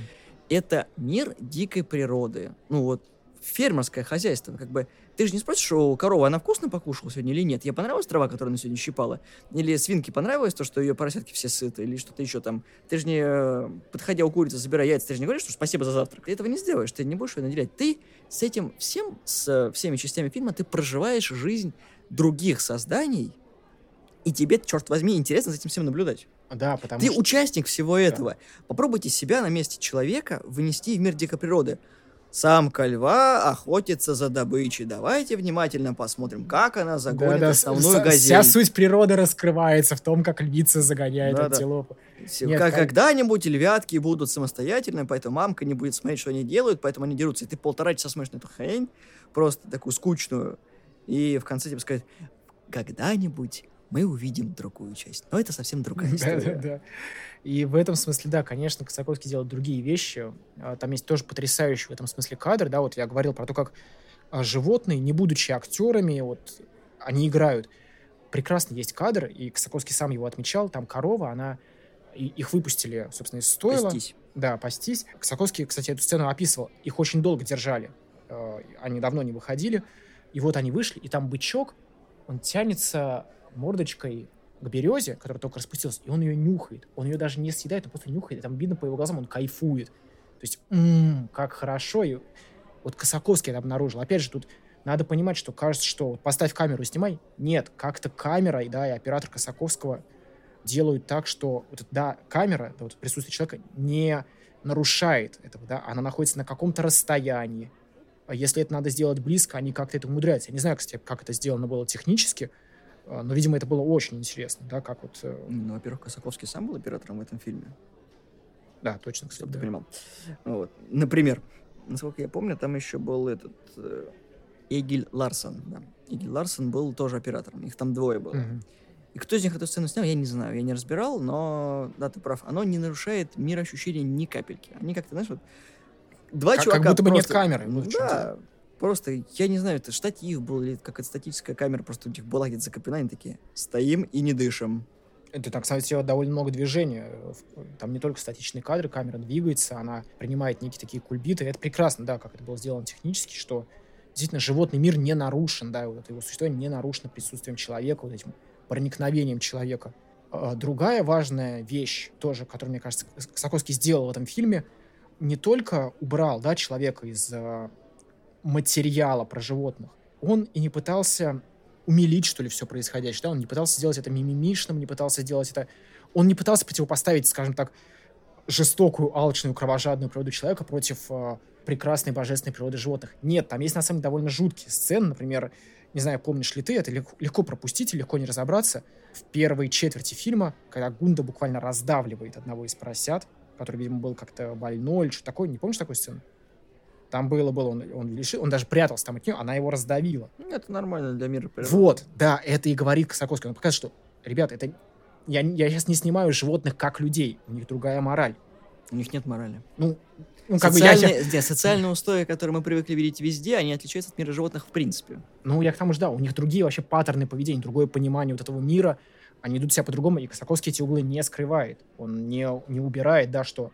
Это мир дикой природы. Ну вот фермерское хозяйство, как бы ты же не спросишь, у коровы она вкусно покушала сегодня или нет? Ей понравилась трава, которую она сегодня щипала? Или свинке понравилось то, что ее поросятки все сыты? Или что-то еще там? Ты же не, э, подходя у курицы, забирая яйца, ты же не говоришь, что спасибо за завтрак. Ты этого не сделаешь, ты не будешь ее наделять. Ты с этим всем, с э, всеми частями фильма, ты проживаешь жизнь других созданий, и тебе, черт возьми, интересно за этим всем наблюдать. Да, потому Ты что... участник всего этого. Попробуйте себя на месте человека вынести в мир дикой природы. Самка льва охотится за добычей. Давайте внимательно посмотрим, как она загонит Да-да, с- основную с- газель. Вся суть природы раскрывается в том, как львица загоняет Да-да. антилопу. Нет, как- кон- Когда-нибудь львятки будут самостоятельны, поэтому мамка не будет смотреть, что они делают, поэтому они дерутся. И ты полтора часа смотришь на эту хрень, просто такую скучную, и в конце тебе сказать, когда-нибудь мы увидим другую часть. Но это совсем другая история. Да-да-да. И в этом смысле, да, конечно, Косаковский делает другие вещи. А, Там есть тоже потрясающий в этом смысле кадр, да, вот я говорил про то, как а, животные, не будучи актерами, вот они играют. Прекрасно есть кадр, и Косаковский сам его отмечал, там корова, она и- их выпустили, собственно, из стойла. Пастись. Да, пастись. Косаковский, кстати, эту сцену описывал. Их очень долго держали. Э, Они давно не выходили. И вот они вышли, и там бычок, он тянется мордочкой к березе, которая только распустилась, и он ее нюхает. Он ее даже не съедает, он просто нюхает. И там видно по его глазам, он кайфует. То есть, м, как хорошо. И вот Косаковский это обнаружил. Опять же, тут надо понимать, что кажется, что вот поставь камеру и снимай. Нет, как-то камера, да, и оператор Косаковского делают так, что вот, да, камера, да, вот присутствие человека не нарушает этого, да, она находится на каком-то расстоянии. А если это надо сделать близко, они как-то это умудряются. Я не знаю, кстати, как это сделано было технически, но, видимо, это было очень интересно, да, как вот... э, Ну, во-первых, Косаковский сам был оператором в этом фильме, Да, точно, кстати, чтобы да. ты понимал. Вот. Например, насколько я помню, там еще был этот э, Эгиль Ларсон. Да. Эгиль Ларсон был тоже оператором. Их там двое было. Мгм. И кто из них эту сцену снял, я не знаю, я не разбирал, но, да, ты прав, оно не нарушает мир ощущения ни капельки. Они как-то, знаешь, вот, два Как- как чувака будто бы нет просто- камеры, ну, да, просто, я не знаю, это штатив был или какая-то статическая камера, просто у них была где-то закреплена, они такие, стоим и не дышим. Это, там, кстати, довольно много движения. Там не только статичные кадры, камера двигается, она принимает некие такие кульбиты. Это прекрасно, да, как это было сделано технически, что действительно животный мир не нарушен, да, вот это его существование не нарушено присутствием человека, вот этим проникновением человека. А, Другая важная вещь, тоже, которую, мне кажется, Сокольский сделал в этом фильме, не только убрал, да, человека из а, материала про животных, он и не пытался умилить, что ли, все происходящее, да, он не пытался сделать это мимимишным, не пытался сделать это... Он не пытался противопоставить, скажем так, жестокую, алчную, кровожадную природу человека против э, прекрасной божественной природы животных. Нет, там есть, на самом деле, довольно жуткие сцены, например, не знаю, помнишь ли ты, это легко, легко пропустить легко не разобраться. В первой четверти фильма, когда Гунда буквально раздавливает одного из поросят, который, видимо, был как-то больной или что такое, не помнишь такой сцену? Там было, было, он, он, лишил, он даже прятался там от нее, она его раздавила. Ну, Это нормально для мира природы. Вот, да, это и говорит Косаковский. Он показывает, что, ребята, это я, я сейчас не снимаю животных как людей, у них другая мораль. У них нет морали. Ну, ну как бы я, социальные, нет, социальные устои, которые мы привыкли видеть везде, они отличаются от мира животных в принципе. ну, я к тому же, да, у них другие вообще паттерны поведения, другое понимание вот этого мира, они идут себя по-другому, и Косаковский эти углы не скрывает. Он не, не убирает, да, что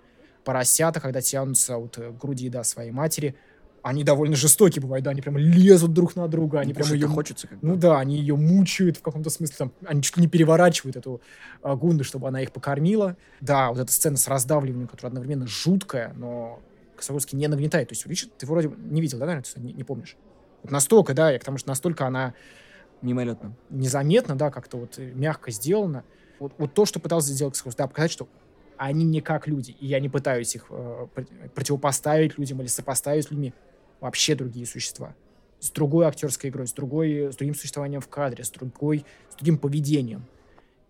поросята, когда тянутся от э, груди, да, своей матери, они довольно жестокие бывают, да, они прям лезут друг на друга, они Ну, прям ее хочется как. Ну да, они ее мучают в каком-то смысле, там, они чуть ли не переворачивают эту а, Гунду, чтобы она их покормила. Да, вот эта сцена с раздавливанием, которая одновременно жуткая, но Косаковский не нагнетает. То есть, Ричард, ты вроде не видел, да, наверное, не, не помнишь? Вот настолько, да, я к тому, что настолько она Мимолетно. незаметно, да, как-то вот э, мягко сделана. Вот, вот то, что пытался сделать Косаковский, да, показать, что они не как люди, и я не пытаюсь их э, пр- противопоставить людям или сопоставить с людьми. Вообще другие существа. С другой актерской игрой, с, другой, с другим существованием в кадре, с, другой, с другим поведением.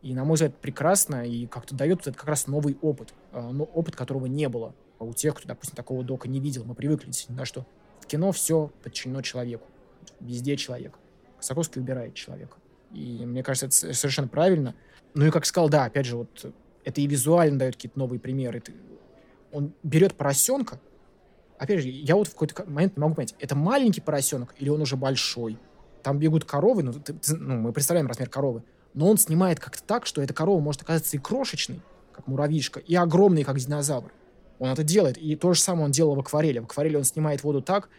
И, на мой взгляд, прекрасно, и как-то дает вот этот как раз новый опыт, э, но опыт которого не было у тех, кто, допустим, такого дока не видел. Мы привыкли, да, что в кино все подчинено человеку. Везде человек. Косаковский убирает человека. И мне кажется, это совершенно правильно. Ну и как сказал, да, опять же, вот это и визуально дает какие-то новые примеры. Ты- Он берет поросенка, опять же, я вот в какой-то момент не могу понять, это маленький поросенок или он уже большой? Там бегут коровы, ну, ты- ну, мы представляем размер коровы, но он снимает как-то так, что эта корова может оказаться и крошечной, как муравьишка, и огромной, как динозавр. Он это делает. И то же самое он делал в акварели. В акварели он снимает воду так,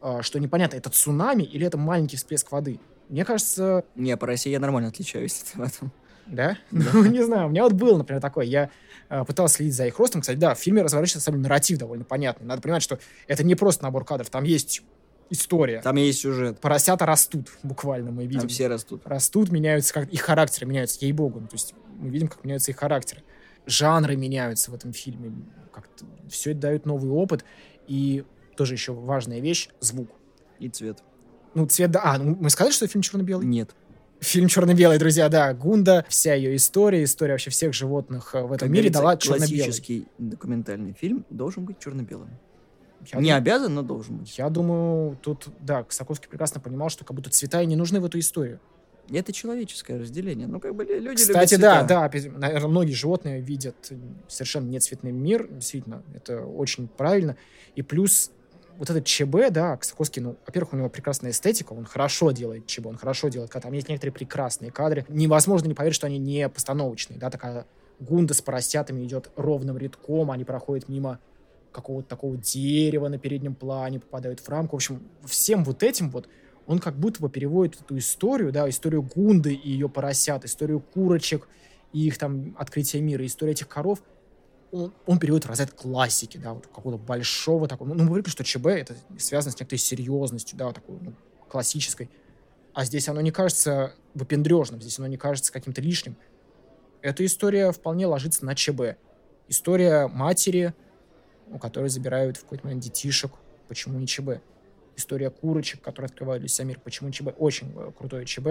а, что непонятно, это цунами или это маленький всплеск воды. Мне кажется, Не, по России я нормально отличаюсь в этом. Да? Ну, не знаю, у меня вот было, например, такое. Я э, пытался следить за их ростом. Кстати, да, в фильме разворачивается сам нарратив довольно понятный. Надо понимать, что это не просто набор кадров, там есть история. Там есть сюжет. Поросята растут, буквально, мы видим. Там все растут. Растут, меняются, как их характеры меняются, ей-богу. Ну, то есть мы видим, как меняются их характеры. Жанры меняются в этом фильме. Как-то все это дает новый опыт. И тоже еще важная вещь — звук. И цвет. Ну, цвет, да. А, ну, мы сказали, что фильм черно-белый? Нет. Фильм черно-белый, друзья, да. Гунда, вся ее история, история вообще всех животных э, в этом Как мире дала черно-белый. Классический документальный фильм должен быть черно-белым. Я, Не дум- обязан, но должен быть. я думаю, тут, да, Косаковский прекрасно понимал, что как будто цвета и не нужны в эту историю. Это человеческое разделение. Ну, как бы лю- люди Кстати, да, да, наверное, многие животные видят совершенно нецветный мир, действительно, это очень правильно. И плюс вот этот ЧБ, да, Косаковский, ну, во-первых, у него прекрасная эстетика, он хорошо делает ЧБ, он хорошо делает, когда там есть некоторые прекрасные кадры. Невозможно не поверить, что они не постановочные, да, такая гунда с поросятами идет ровным рядком, они проходят мимо какого-то такого дерева на переднем плане, попадают в рамку. В общем, всем вот этим вот он как будто бы переводит эту историю, да, историю Гунды и ее поросят, историю курочек и их там открытие мира, историю этих коров, он, он переводит в разряд классики, да, вот какого-то большого такого. Ну, мы привыкли, что ЧБ это связано с некоторой серьезностью, да, вот такой ну, классической. А здесь оно не кажется выпендрежным, здесь оно не кажется каким-то лишним. Эта история вполне ложится на ЧБ. История матери, у которой забирают в какой-то момент детишек. Почему не ЧБ? История курочек, которые открывают для себя мир. Почему ЧБ? Очень э, крутое ЧБ.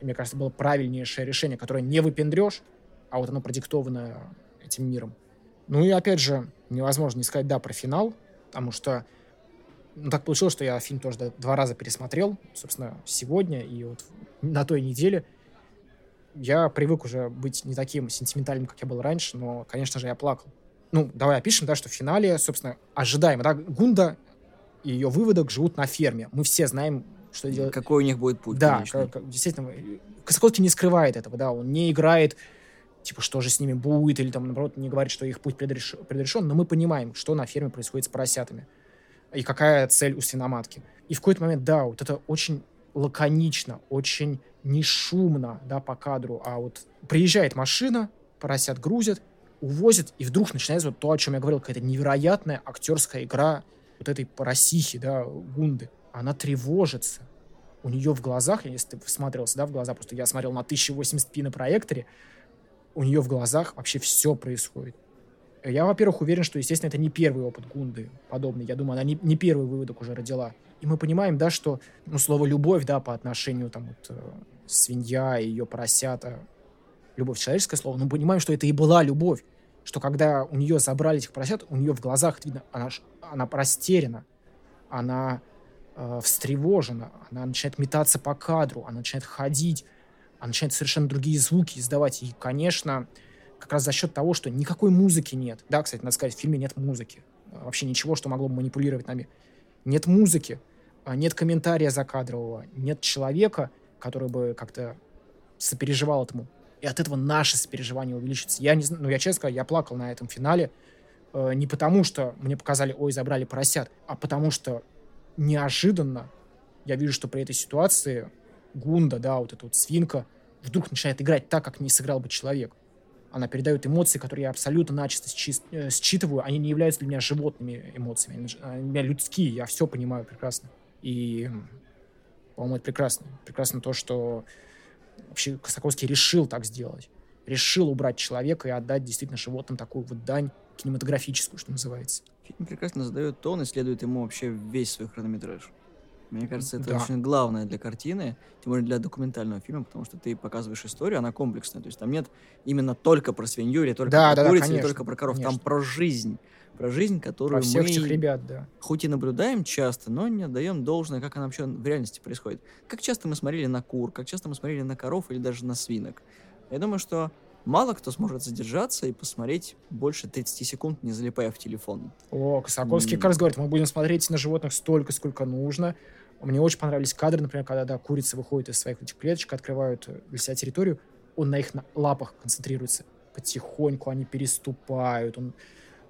И мне кажется, было правильнейшее решение, которое не выпендрешь, а вот оно продиктовано этим миром. Ну и опять же, невозможно не сказать да про финал, потому что ну, так получилось, что я фильм тоже два раза пересмотрел, собственно, сегодня и вот на той неделе. Я привык уже быть не таким сентиментальным, как я был раньше, но, конечно же, я плакал. Ну, давай опишем, да, что в финале, собственно, ожидаемо, да, Гунда и ее выводок живут на ферме. Мы все знаем, что делать. Какой у них будет путь, Да, конечный. как- как- действительно, Косаковский не скрывает этого, да, он не играет, типа, что же с ними будет, или там, наоборот, не говорит, что их путь предреш- предрешен, но мы понимаем, что на ферме происходит с поросятами, и какая цель у свиноматки. И в какой-то момент, да, вот это очень лаконично, очень не шумно, да, по кадру, а вот приезжает машина, поросят грузят, увозят, и вдруг начинается вот то, о чем я говорил, какая-то невероятная актерская игра вот этой поросихи, да, Гунды. Она тревожится. У нее в глазах, если ты всматривался, да, в глаза, просто я смотрел на 1080p на проекторе, у нее в глазах вообще все происходит. Я, во-первых, уверен, что, естественно, это не первый опыт Гунды подобный. Я думаю, она не, не первый выводок уже родила. И мы понимаем, да, что, ну, слово «любовь», да, по отношению, там, вот, э, свинья и ее поросята, любовь человеческое слово, но понимаем, что это и была любовь. Что когда у нее забрали этих поросят, у нее в глазах видно, она, она растеряна, она э, встревожена, она начинает метаться по кадру, она начинает ходить, она начинает совершенно другие звуки издавать. И, конечно, как раз за счет того, что никакой музыки нет. Да, кстати, надо сказать, в фильме нет музыки. Э, Вообще ничего, что могло бы манипулировать нами. Нет музыки, а, нет комментария закадрового, нет человека, который бы как-то сопереживал этому. И от этого наше сопереживание увеличится. Я не знаю, ну я честно скажу, я плакал на этом финале э, не потому, что мне показали, ой, забрали поросят, а потому что неожиданно я вижу, что при этой ситуации Гунда, да, вот эта вот свинка, вдруг начинает играть так, как не сыграл бы человек. Она передает эмоции, которые я абсолютно начисто э, считываю. Они не являются для меня животными эмоциями. Они, у меня людские, я все понимаю прекрасно. И, по-моему, это прекрасно. Прекрасно то, что вообще Косаковский решил так сделать. Решил убрать человека и отдать действительно животным такую вот дань кинематографическую, что называется. Фильм прекрасно задает тон и следует ему вообще весь свой хронометраж. Мне кажется, это Да. очень главное для картины, тем более для документального фильма, потому что ты показываешь историю, она комплексная. То есть там нет именно только про свинью или только Да, про да, да, курицу, или только про коров. Там конечно. про жизнь. Про жизнь, которую Про всех мы этих ребят, да. хоть и наблюдаем часто, но не отдаем должное, как она вообще в реальности происходит. Как часто мы смотрели на кур, как часто мы смотрели на коров или даже на свинок. Я думаю, что мало кто сможет задержаться и посмотреть больше 30 секунд, не залипая в телефон. О, Косаковский М. как раз говорит, мы будем смотреть на животных столько, сколько нужно. Мне очень понравились кадры, например, когда да, курицы выходят из своих этих клеточек, открывают для себя территорию, он на их лапах концентрируется. Потихоньку они переступают. Он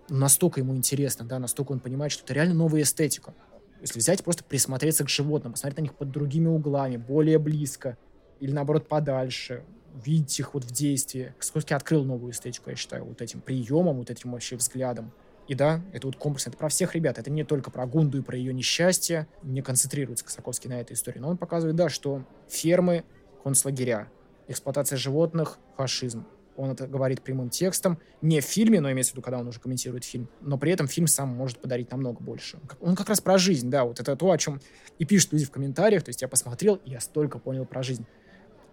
настолько ему интересно, да, настолько он понимает, что это реально новая эстетика. Если взять, просто присмотреться к животным, посмотреть на них под другими углами, более близко, или наоборот подальше, видеть их вот в действии. Скотский открыл новую эстетику, я считаю, вот этим приемом, вот этим вообще взглядом. И да, это вот комплексно, это про всех ребят, это не только про Гунду и про ее несчастье, не концентрируется Косаковский на этой истории, но он показывает, да, что фермы, концлагеря, эксплуатация животных, фашизм. Он это говорит прямым текстом, не в фильме, но имеется в виду, когда он уже комментирует фильм, но при этом фильм сам может подарить намного больше. Он как раз про жизнь, да, вот это то, о чем и пишут люди в комментариях, то есть я посмотрел, и я столько понял про жизнь.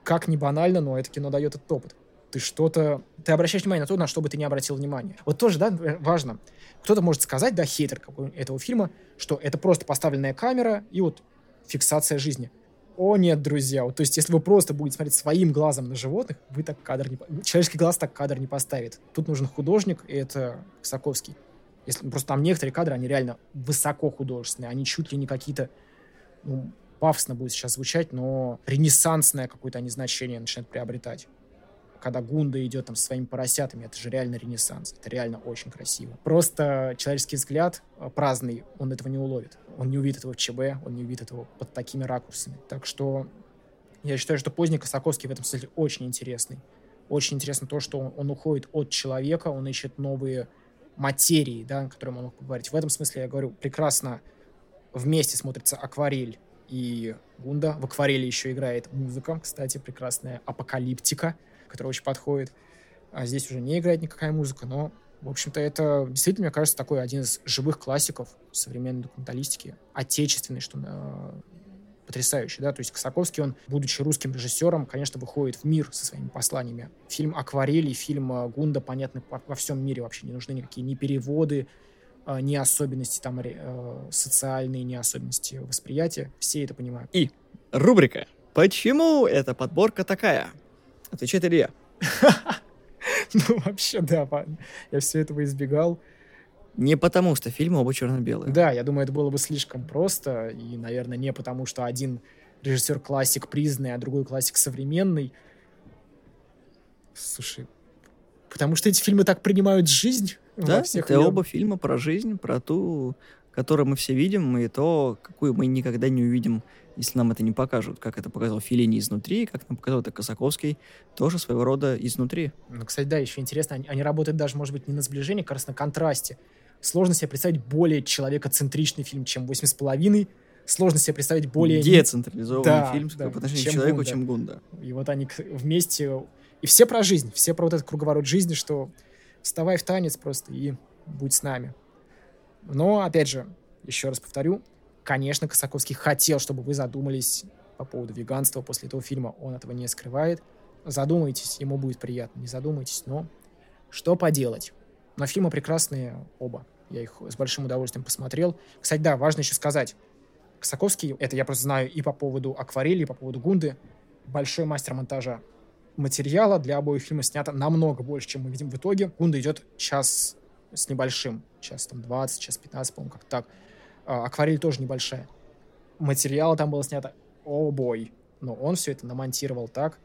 Как не банально, но это кино дает этот опыт. Ты что-то... Ты обращаешь внимание на то, на что бы ты не обратил внимания. Вот тоже, да, например, важно. Кто-то может сказать, да, хейтер этого фильма, что это просто поставленная камера и вот фиксация жизни. О, нет, друзья. Вот, то есть, если вы просто будете смотреть своим глазом на животных, вы так кадр не... Человеческий глаз так кадр не поставит. Тут нужен художник, и это Саковский. Если, просто там некоторые кадры, они реально высоко художественные. Они чуть ли не какие-то... Ну, пафосно будет сейчас звучать, но ренессансное какое-то они значение начинают приобретать. Когда Гунда идет там со своими поросятами, это же реально ренессанс. Это реально очень красиво. Просто человеческий взгляд э, праздный, он этого не уловит. Он не увидит этого в ЧБ, он не увидит этого под такими ракурсами. Так что я считаю, что поздний Косаковский в этом смысле очень интересный. Очень интересно то, что он, он уходит от человека, он ищет новые материи, да, о которых он мог поговорить. В этом смысле, я говорю, прекрасно вместе смотрится акварель и Гунда. В акварели еще играет музыка, кстати, прекрасная апокалиптика, которая очень подходит. А здесь уже не играет никакая музыка, но, в общем-то, это действительно, мне кажется, такой один из живых классиков современной документалистики, отечественный, что э, потрясающий, да, то есть Косаковский, он, будучи русским режиссером, конечно, выходит в мир со своими посланиями. Фильм «Акварель» и фильм э, «Гунда» понятны по- во всем мире вообще, не нужны никакие ни переводы, э, ни особенности там социальные, ни особенности восприятия, все это понимают. Рубрика «Почему эта подборка такая?» Отвечает Илья. Ну, вообще, да, я все этого избегал. Не потому, что фильмы оба черно-белые. Да, я думаю, это было бы слишком просто, и, наверное, не потому, что один режиссер классик признанный, а другой классик современный. Слушай, потому что эти фильмы так принимают жизнь Да, всех это её- оба фильма про жизнь, про ту, которую мы все видим, и то, какую мы никогда не увидим, если нам это не покажут. Как это показал Филини изнутри, как нам показал это Косаковский, тоже своего рода изнутри. Ну, кстати, да, еще интересно, они, они работают даже, может быть, не на сближении, как раз на контрасте. Сложно себе представить более человекоцентричный фильм, чем «Восемь с половиной». Сложно себе представить более... Децентрализованный Да, фильм да, по отношению к человеку, Гунда. чем Гунда. И вот они вместе... И все про жизнь, все про вот этот круговорот жизни, что вставай в танец просто и будь с нами. Но, опять же, еще раз повторю, конечно, Косаковский хотел, чтобы вы задумались по поводу веганства после этого фильма. Он этого не скрывает. Задумайтесь, ему будет приятно. Не задумайтесь, но что поделать. Но фильмы прекрасные оба. Я их с большим удовольствием посмотрел. Кстати, да, важно еще сказать. Косаковский, это я просто знаю и по поводу акварели, и по поводу Гунды, большой мастер монтажа. Материала для обоих фильмов снято намного больше, чем мы видим в итоге. Гунда идет час с небольшим. Час там 20, час 15, по-моему, как так. А, акварель тоже небольшая. Материала там было снято, о бой. Но он все это намонтировал так.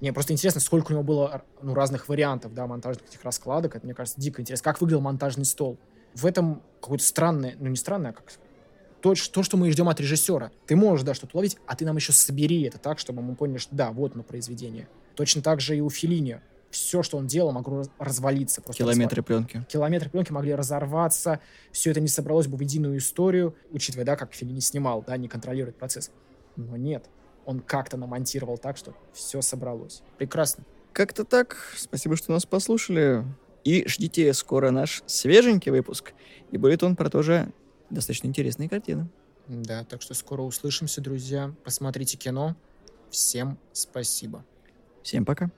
Мне просто интересно, сколько у него было ну, разных вариантов, да, монтажных этих раскладок. Это, мне кажется, дико интересно. Как выглядел монтажный стол? В этом какое-то странное, ну не странное, а как то, то, что мы ждем от режиссера. Ты можешь, да, что-то ловить, а ты нам еще собери это так, чтобы мы поняли, что да, вот оно произведение. Точно так же и у Филини. Все, что он делал, могло раз- развалиться. Просто Километры пленки. разва- Километры пленки могли разорваться, все это не собралось бы в единую историю, учитывая, да, как Филини снимал, да, не контролирует процесс. Но нет, он как-то намонтировал так, что все собралось. Прекрасно. Как-то так. Спасибо, что нас послушали. И ждите скоро наш свеженький выпуск. И будет он про тоже достаточно интересные картины. Да, так что скоро услышимся, друзья. Посмотрите кино. Всем спасибо. Всем пока.